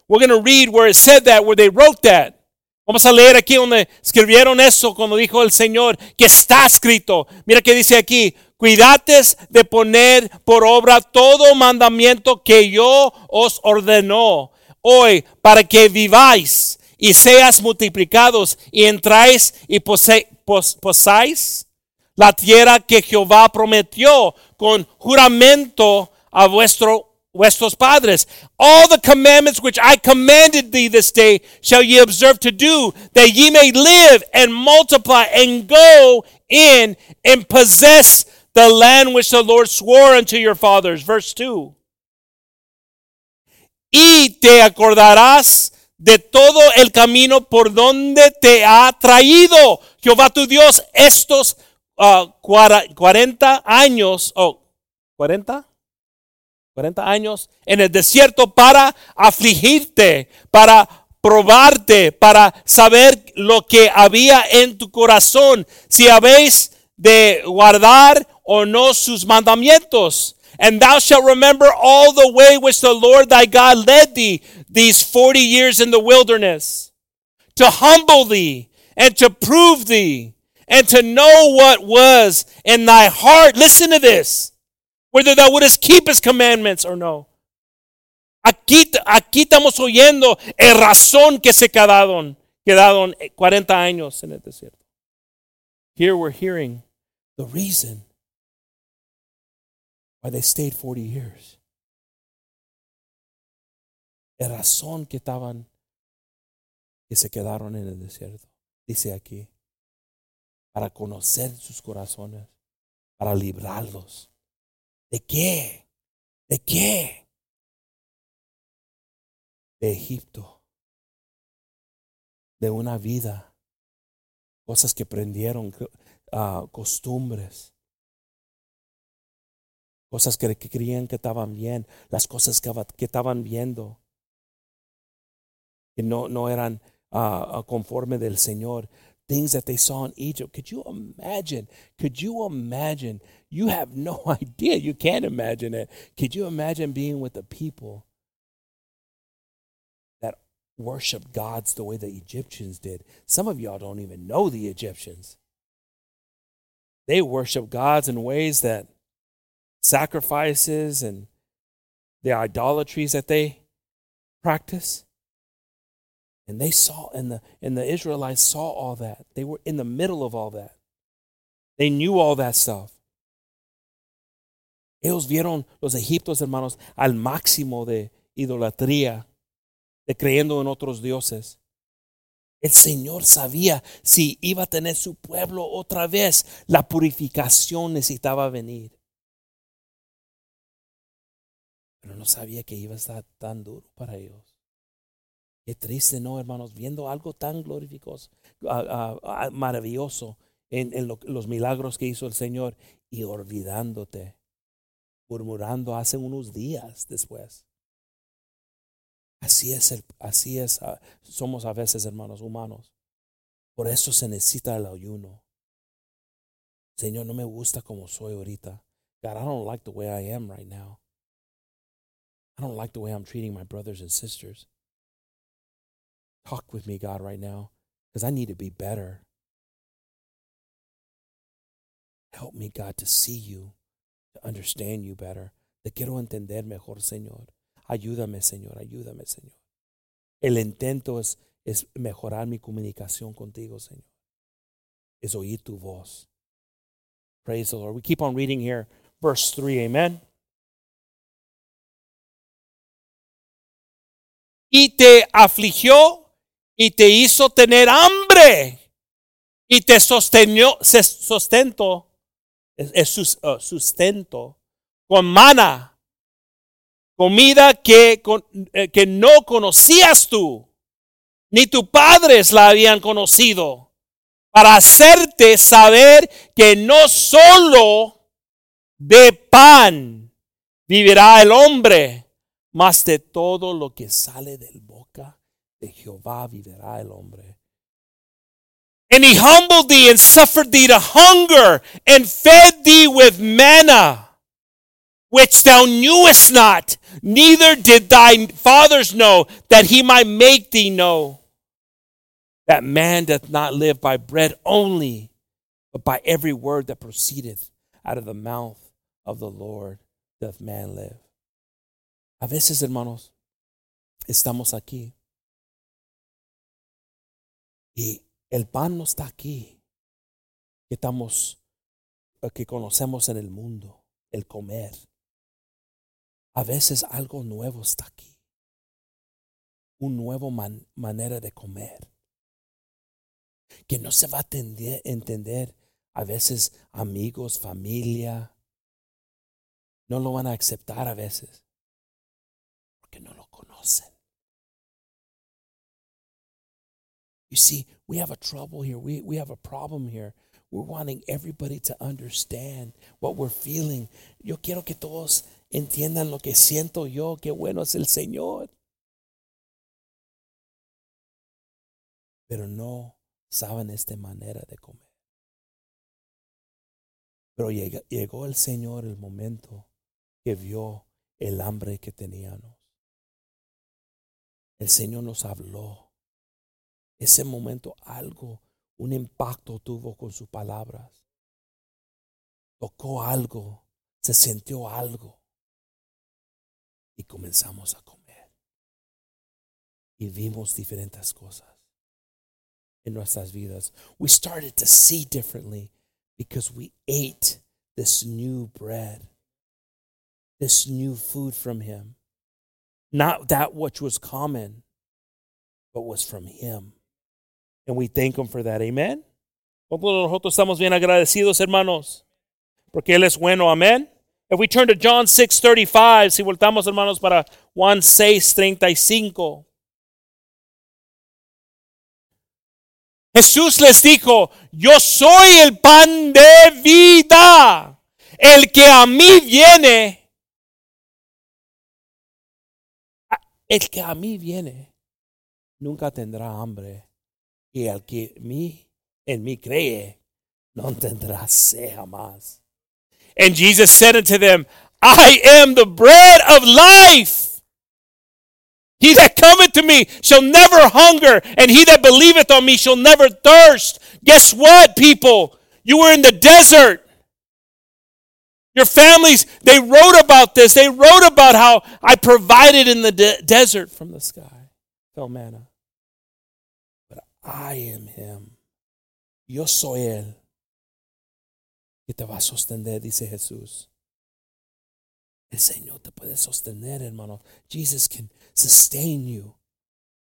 we're going to read where it said that, where they wrote that. Vamos a leer aquí donde escribieron eso cuando dijo el Señor que está escrito. Mira que dice aquí, cuidates de poner por obra todo mandamiento que yo os ordenó hoy para que viváis y seas multiplicados y entráis y pose, la tierra que Jehová prometió con juramento a vuestro vuestros padres. All the commandments which I commanded thee this day shall ye observe to do, that ye may live and multiply and go in and possess the land which the Lord swore unto your fathers. Verse 2. Y te acordarás de todo el camino por donde te ha traído Jehová tu Dios estos uh, 40 años, o oh, 40 40 años en el desierto para afligirte, para probarte, para saber lo que había en tu corazón, si habéis de guardar o no sus mandamientos. And thou shalt remember all the way which the Lord thy God led thee these 40 years in the wilderness, to humble thee and to prove thee and to know what was in thy heart. Listen to this whether thou wouldest keep his commandments or no. Aquí, aquí estamos oyendo el razón que se quedaron, quedaron 40 años en el desierto. Here we're hearing the reason why they stayed 40 years. El razón que estaban, que se quedaron en el desierto. Dice aquí, para conocer sus corazones, para librarlos ¿De qué? ¿De qué? De Egipto. De una vida. Cosas que prendieron, uh, costumbres. Cosas que, creían que estaban bien. Las cosas que, que estaban viendo. Que no, no eran uh, conforme del Señor. Things that they saw in Egypt. Could you imagine? Could you imagine you have no idea. You can't imagine it. Could you imagine being with the people that worship gods the way the Egyptians did? Some of y'all don't even know the Egyptians. They worship gods in ways that sacrifices and the idolatries that they practice. And they saw, and the, and the Israelites saw all that. They were in the middle of all that. They knew all that stuff. Ellos vieron los egipcios, hermanos, al máximo de idolatría, de creyendo en otros dioses. El Señor sabía si iba a tener su pueblo otra vez, la purificación necesitaba venir. Pero no sabía que iba a estar tan duro para ellos. Qué triste, ¿no, hermanos? Viendo algo tan glorificoso, maravilloso en, los milagros que hizo el Señor y olvidándote murmurando hace unos días después. Así es, así es, ah, somos a veces hermanos humanos. Por eso se necesita el ayuno. Señor, no me gusta como soy ahorita. God, I don't like the way I am right now. I don't like the way I'm treating my brothers and sisters. Talk with me, God, right now, because I need to be better. Help me, God, to see you, to understand you better. Te quiero entender mejor, Señor. Ayúdame, Señor, ayúdame, Señor. El intento es, es mejorar mi comunicación contigo, Señor. Es oír tu voz. Praise the Lord. We keep on reading here, verse 3. Amen. Y te afligió y te hizo tener hambre y te sostenió, se sustento, es, es sus- uh, sustento con mana, comida que, eh, que no conocías tú, ni tus padres la habían conocido, para hacerte saber que no solo de pan vivirá el hombre, mas de todo lo que sale del de Jehová vivirá el hombre. And he humbled thee and suffered thee to hunger and fed thee with manna, which thou knewest not, neither did thy fathers know, that he might make thee know that man doth not live by bread only, but by every word that proceedeth out of the mouth of the Lord doth man live. A veces, hermanos, estamos aquí y el pan no está aquí, que estamos, eh, que conocemos en el mundo, el comer. A veces algo nuevo está aquí, un nuevo man- manera de comer, que no se va a entender. A veces amigos, familia, no lo van a aceptar a veces, porque no lo conocen. You see, we have a trouble here. We, we have a problem here. We're wanting everybody to understand what we're feeling. Yo quiero que todos entiendan lo que siento yo. Qué bueno es el Señor. Pero no saben esta manera de comer. Pero llega- llegó el Señor el momento que vio el hambre que teníamos. El Señor nos habló ese momento algo, un impacto tuvo con sus palabras. Tocó algo, se sintió algo. Y comenzamos a comer. Y vimos diferentes cosas en nuestras vidas. We started to see differently because we ate this new bread, this new food from Him. Not that which was common, but was from Him. And we thank Him for that. Amen. ¿Cuántos de nosotros estamos bien agradecidos, hermanos? Porque Él es bueno. Amén. If we turn to John 6:35, si voltamos, hermanos, para Juan 6:35. Jesús les dijo, yo soy el pan de vida. El que a mí viene, el que a mí viene, nunca tendrá hambre. Y el que mí, en mí cree, no tendrá sed jamás. And Jesus said unto them, I am the bread of life. He that cometh to me shall never hunger, and he that believeth on me shall never thirst. Guess what, people? You were in the desert. Your families, they wrote about this. They wrote about how I provided in the de- desert from the sky. Fell manna. I am him. Yo soy él. Que te va a sostener, dice Jesús. El Señor te puede sostener, hermano. Jesus can sustain you.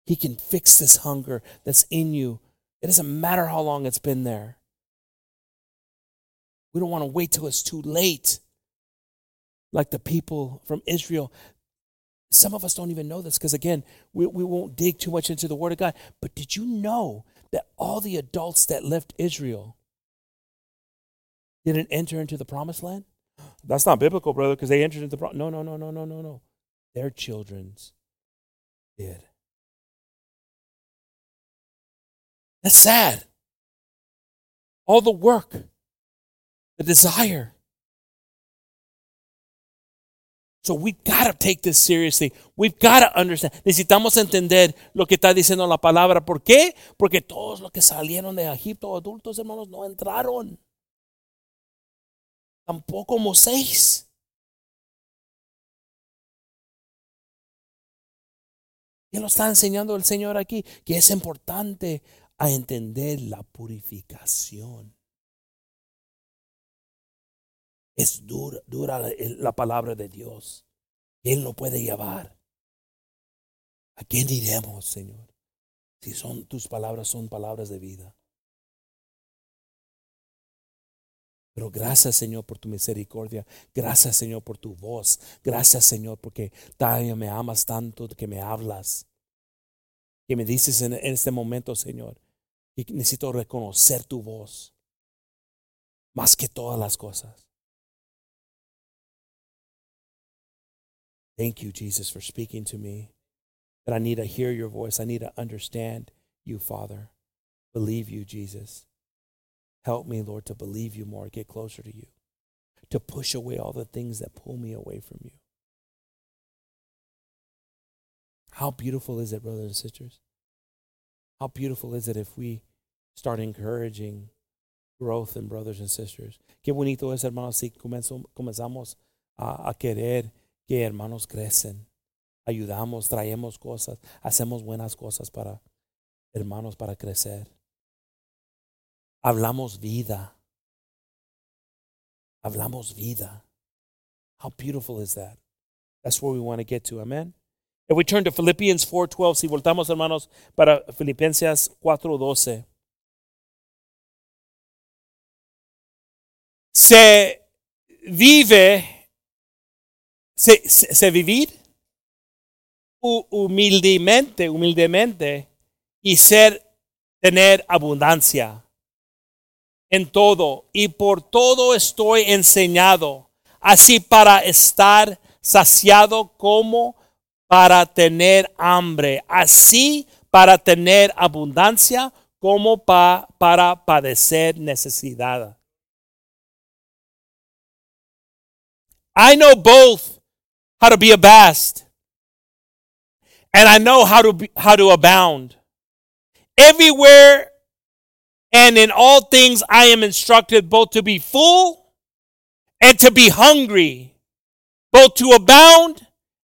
He can fix this hunger that's in you. It doesn't matter how long it's been there. We don't want to wait till it's too late. Like the people from Israel. Some of us don't even know this because, again, we, we won't dig too much into the Word of God. But did you know that all the adults that left Israel didn't enter into the promised land? That's not biblical, brother, because they entered into the pro- no, no, no, no, no, no, no. Their children's did. That's sad. All the work, the desire. So we've got to take this seriously. We've got to understand. Necesitamos entender lo que está diciendo la palabra. ¿Por qué? Porque todos los que salieron de Egipto, adultos hermanos, no entraron. Tampoco Moisés. ¿Qué lo está enseñando el Señor aquí? Que es importante a entender la purificación. Es dura, la, palabra de Dios. Él no puede llevar. ¿A quién diremos, Señor? Si son tus palabras, son palabras de vida. Pero gracias Señor por tu misericordia. Gracias Señor por tu voz. Gracias Señor porque todavía me amas tanto que me hablas. Que me dices en, en este momento Señor. Y necesito reconocer tu voz. Más que todas las cosas. Thank you, Jesus, for speaking to me. That I need to hear your voice. I need to understand you, Father. Believe you, Jesus. Help me, Lord, to believe you more, get closer to you, to push away all the things that pull me away from you. How beautiful is it, brothers and sisters? How beautiful is it if we start encouraging growth in brothers and sisters? Qué bonito es, hermanos, si comenzamos a, querer que hermanos crecen. Ayudamos, traemos cosas, hacemos buenas cosas para hermanos para crecer. Hablamos vida. Hablamos vida. How beautiful is that? That's where we want to get to. Amen. If we turn to Philippians 4:12, si voltamos hermanos para Filipenses 4:12. Se vive se, vivir humildemente, humildemente y ser, tener abundancia en todo y por todo estoy enseñado, así para estar saciado como para tener hambre, así para tener abundancia como pa, para padecer necesidad. I know both how to be abased, and I know how to be, how to abound. Everywhere and in all things I am instructed both to be full and to be hungry, both to abound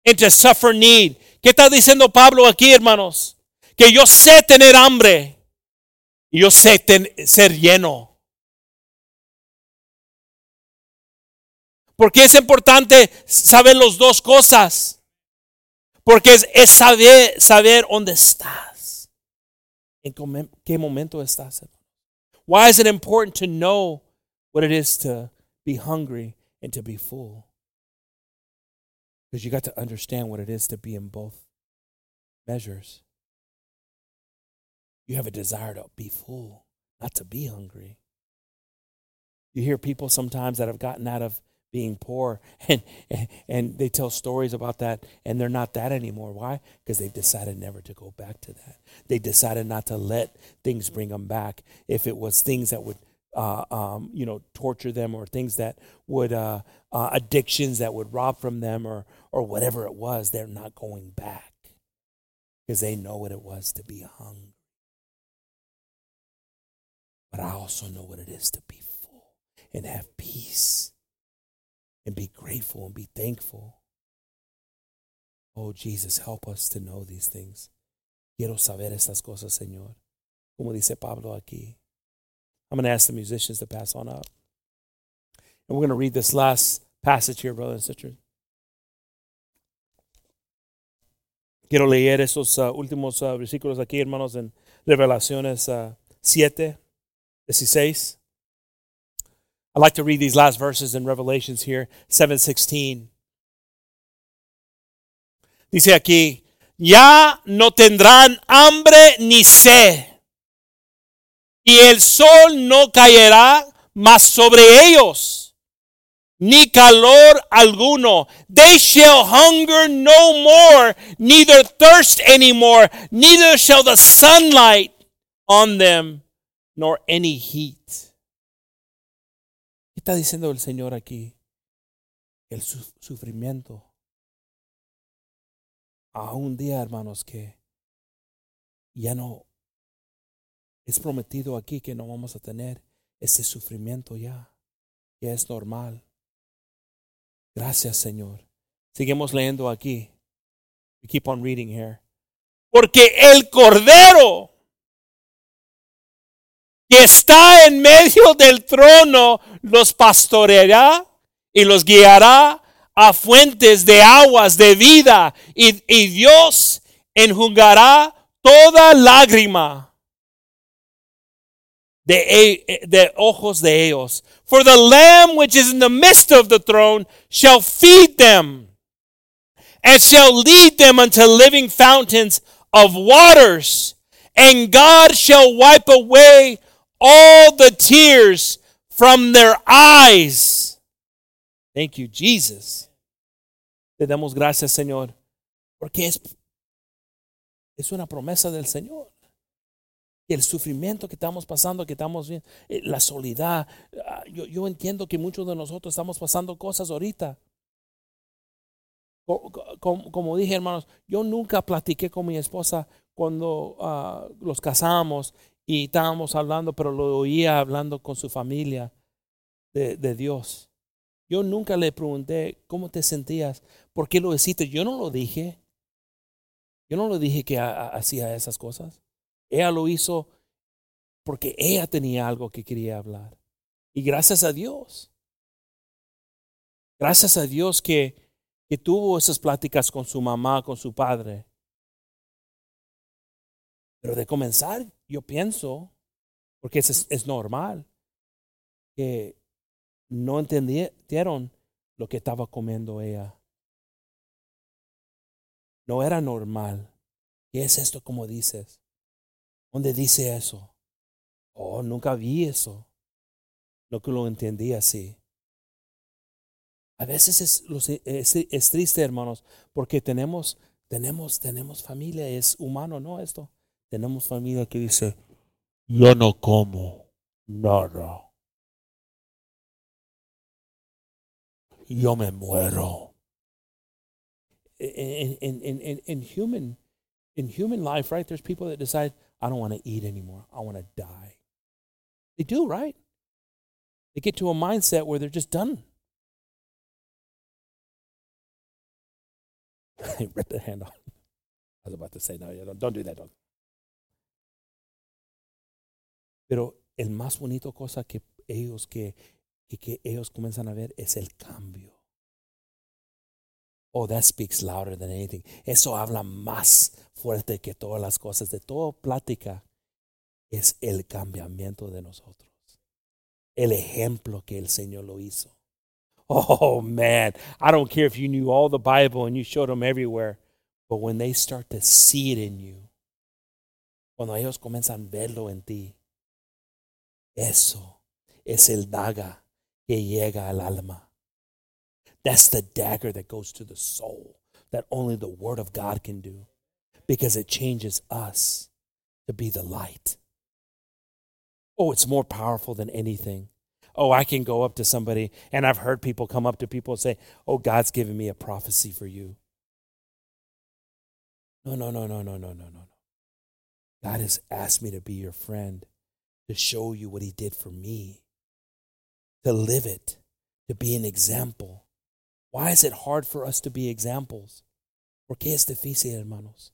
and to suffer need. ¿Qué está diciendo Pablo aquí, hermanos? Que yo sé tener hambre y yo sé ten, ser lleno. Porque es importante saber las dos cosas. Porque es, es saber, saber dónde estás. En qué momento estás. Why is it important to know what it is to be hungry and to be full? Because you got to understand what it is to be in both measures. You have a desire to be full, not to be hungry. You hear people sometimes that have gotten out of being poor. And and they tell stories about that and they're not that anymore. Why? Because they've decided never to go back to that. They decided not to let things bring them back. If it was things that would uh, um, you know torture them or things that would uh, uh, addictions that would rob from them or or whatever it was they're not going back. Because they know what it was to be hungry. But i also know what it is to be full and have peace and be grateful and be thankful. Oh, Jesus, help us to know these things. Quiero saber estas cosas, Señor. Como dice Pablo aquí. I'm going to ask the musicians to pass on up. And we're going to read this last passage here, brothers and sisters. Quiero leer esos uh, últimos uh, versículos aquí, hermanos, en Revelaciones uh, 7, 16. I'd like to read these last verses in Revelations here, 7:16. Dice aquí, ya no tendrán hambre ni sed, y el sol no caerá más sobre ellos, ni calor alguno. They shall hunger no more, neither thirst any more, neither shall the sunlight on them, nor any heat. Está diciendo el Señor aquí? El sufrimiento a un día, hermanos, que ya no es prometido aquí que no vamos a tener ese sufrimiento ya, que es normal. Gracias, Señor. Seguimos leyendo aquí. We keep on reading here. Porque el Cordero que está en medio del trono los pastoreará y los guiará a fuentes de aguas de vida y, y Dios enjugará toda lágrima de, de ojos de ellos. For the Lamb which is in the midst of the throne shall feed them and shall lead them unto living fountains of waters. And God shall wipe away all the tears from their eyes. Thank you, Jesus. Te damos gracias, Señor, porque es, es una promesa del Señor. Y el sufrimiento que estamos pasando, que estamos viendo, eh, la soledad. Ah, yo, yo entiendo que muchos de nosotros estamos pasando cosas ahorita. Como, como, dije, hermanos, yo nunca platiqué con mi esposa cuando uh, los casamos y estábamos hablando, pero lo oía hablando con su familia de, de, Dios. Yo nunca le pregunté cómo te sentías, por qué lo hiciste. Yo no lo dije. Yo no lo dije que hacía esas cosas. Ella lo hizo porque ella tenía algo que quería hablar. Y gracias a Dios. Gracias a Dios que, que tuvo esas pláticas con su mamá, con su padre. Pero de comenzar, yo pienso, porque es, es normal, que no entendieron lo que estaba comiendo ella. No era normal. ¿Qué es esto como dices? ¿Dónde dice eso? Oh, nunca vi eso. No que lo entendí así. A veces es, es, es, triste, hermanos, porque tenemos, tenemos, tenemos familia, es humano, ¿no? Esto. Tenemos familia que dice, yo no como nada. Yo me muero. In, in, in, in, human, in human life, right, there's people that decide, I don't want to eat anymore. I want to die. They do, right? They get to a mindset where they're just done. they Rip the hand off. I was about to say, no, don't, don't do that. Don't. Pero el más bonito cosa que ellos que, que, que ellos comienzan a ver es el cambio. Oh, that speaks louder than anything. Eso habla más fuerte que todas las cosas. De toda plática es el cambiamiento de nosotros. El ejemplo que el Señor lo hizo. Oh man, I don't care if you knew all the Bible and you showed them everywhere, but when they start to see it in you, cuando ellos comienzan a verlo en ti, eso es el daga que llega al alma. That's the dagger that goes to the soul that only the Word of God can do because it changes us to be the light. Oh, it's more powerful than anything. Oh, I can go up to somebody, and I've heard people come up to people and say, Oh, God's given me a prophecy for you. No, no, no, no, no, no, no, no. No. God has asked me to be your friend to show you what he did for me, to live it, to be an example. Why is it hard for us to be examples? ¿Por qué es difícil, hermanos?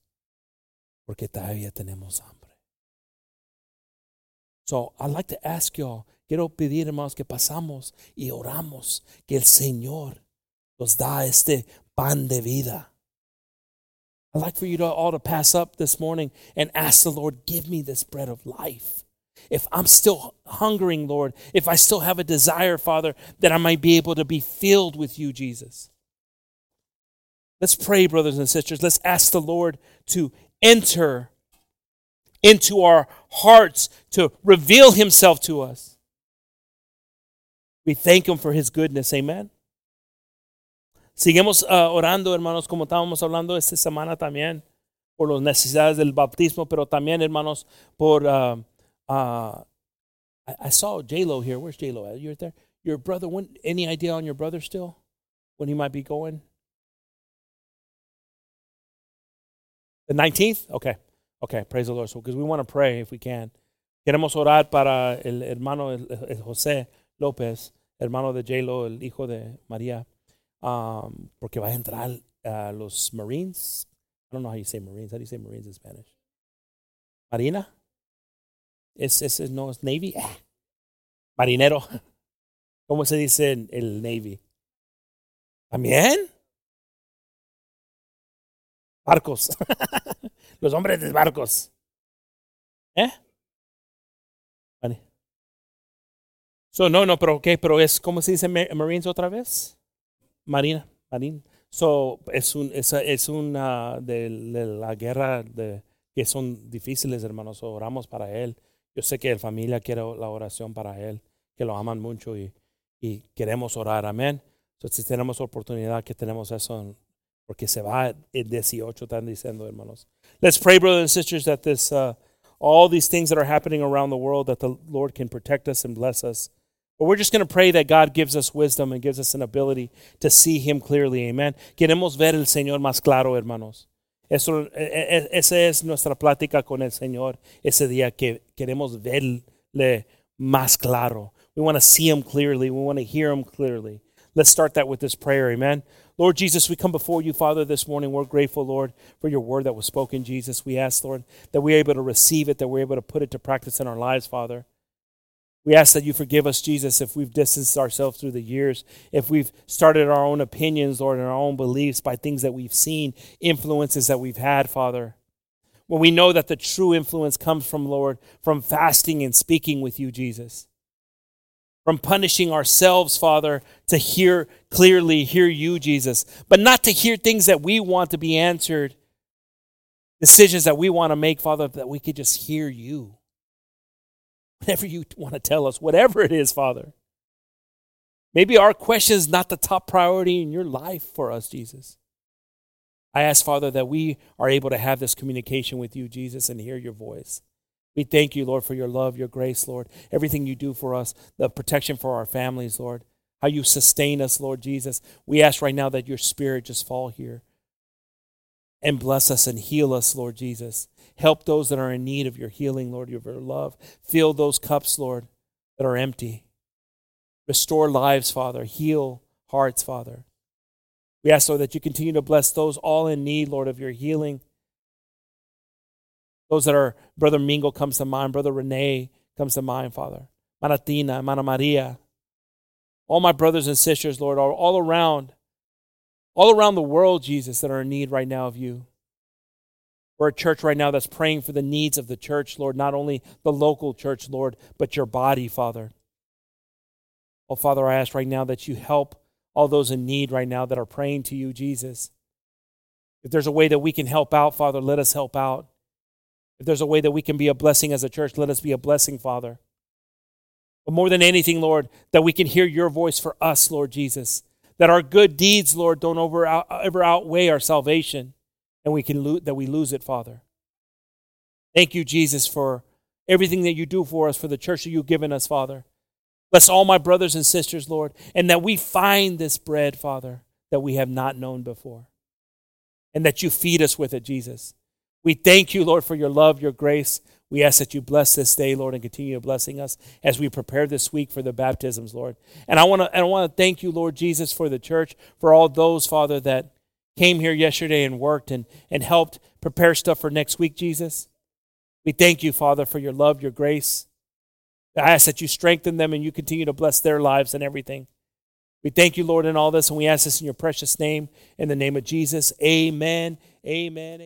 Porque todavía tenemos hambre. So, I'd like to ask y'all, quiero pedir, hermanos, que pasamos y oramos que el Señor nos da este pan de vida. I'd like for you to all to pass up this morning and ask the Lord, give me this bread of life if I'm still hungering, Lord, if I still have a desire, Father, that I might be able to be filled with you, Jesus. Let's pray, brothers and sisters. Let's ask the Lord to enter into our hearts, to reveal himself to us. We thank him for his goodness. Amen. Seguimos uh, orando, hermanos, como estábamos hablando esta semana también, por las necesidades del bautismo, pero también, hermanos, por. Uh, uh, I, I saw J Lo here. Where's J Lo? You're there. Your brother. When, any idea on your brother still? When he might be going? The 19th? Okay. Okay, praise the Lord. So, because we want to pray if we can. Queremos orar para el hermano José López, hermano de J-Lo, el hijo de María, um, porque va a entrar a los Marines. I don't know how you say Marines. How do you say Marines in Spanish? Marina? Es, es, no, es Navy. Ah. Marinero. ¿Cómo se dice el Navy? ¿También? Barcos. Los hombres de barcos. ¿Eh? Vale. So, no, no, pero ¿qué? Pero es, ¿cómo se dice Marines otra vez? Marina, Marine. So, es, un, es, es una de, de, la guerra de, que son difíciles, hermanos. oramos para él. Yo sé que la familia quiere la oración para él, que lo aman mucho y, y queremos orar. Amén. So, si tenemos oportunidad, que tenemos eso, porque se va el 18, están diciendo, hermanos. Let's pray, brothers and sisters, that this, uh, all these things that are happening around the world, that the Lord can protect us and bless us. But we're just going to pray that God gives us wisdom and gives us an ability to see Him clearly. Amen. Queremos ver el Señor más claro, hermanos. Eso, esa es nuestra plática con el Señor ese día que queremos verle más claro. We want to see Him clearly. We want to hear Him clearly. Let's start that with this prayer. Amen. Lord Jesus, we come before you, Father, this morning. We're grateful, Lord, for your word that was spoken, Jesus. We ask, Lord, that we're able to receive it, that we're able to put it to practice in our lives, Father. We ask that you forgive us, Jesus, if we've distanced ourselves through the years, if we've started our own opinions, Lord, and our own beliefs by things that we've seen, influences that we've had, Father. When we know that the true influence comes from, Lord, from fasting and speaking with you, Jesus. From punishing ourselves, Father, to hear clearly, hear you, Jesus, but not to hear things that we want to be answered, decisions that we want to make, Father, that we could just hear you whatever you want to tell us, whatever it is, Father. Maybe our question is not the top priority in your life for us, Jesus. I ask, Father, that we are able to have this communication with you, Jesus, and hear your voice. We thank you, Lord, for your love, your grace, Lord, everything you do for us, the protection for our families, Lord, how you sustain us, Lord Jesus. We ask right now that your spirit just fall here and bless us and heal us, Lord Jesus. Help those that are in need of your healing, Lord, of your love. Fill those cups, Lord, that are empty. Restore lives, Father. Heal hearts, Father. We ask, Lord, that you continue to bless those all in need, Lord, of your healing. Those that are, Brother Mingo comes to mind, Brother Renee comes to mind, Father. Maratina, Mana Maria. All my brothers and sisters, Lord, are all around, all around the world, Jesus, that are in need right now of you. We're a church right now that's praying for the needs of the church, Lord, not only the local church, Lord, but your body, Father. Oh, Father, I ask right now that you help all those in need right now that are praying to you, Jesus. If there's a way that we can help out, Father, let us help out. If there's a way that we can be a blessing as a church, let us be a blessing, Father. But more than anything, Lord, that we can hear your voice for us, Lord Jesus. That our good deeds, Lord, don't over, ever outweigh our salvation and we can lo- that we lose it, Father. Thank you, Jesus, for everything that you do for us, for the church that you've given us, Father. Bless all my brothers and sisters, Lord, and that we find this bread, Father, that we have not known before, and that you feed us with it, Jesus. We thank you, Lord, for your love, your grace. We ask that you bless this day, Lord, and continue blessing us as we prepare this week for the baptisms, Lord. And I want to, and I want to thank you, Lord Jesus, for the church, for all those, Father, that came here yesterday and worked and, and helped prepare stuff for next week, Jesus. We thank you, Father, for your love, your grace. I ask that you strengthen them and you continue to bless their lives and everything. We thank you, Lord, in all this, and we ask this in your precious name, in the name of Jesus. Amen. Amen.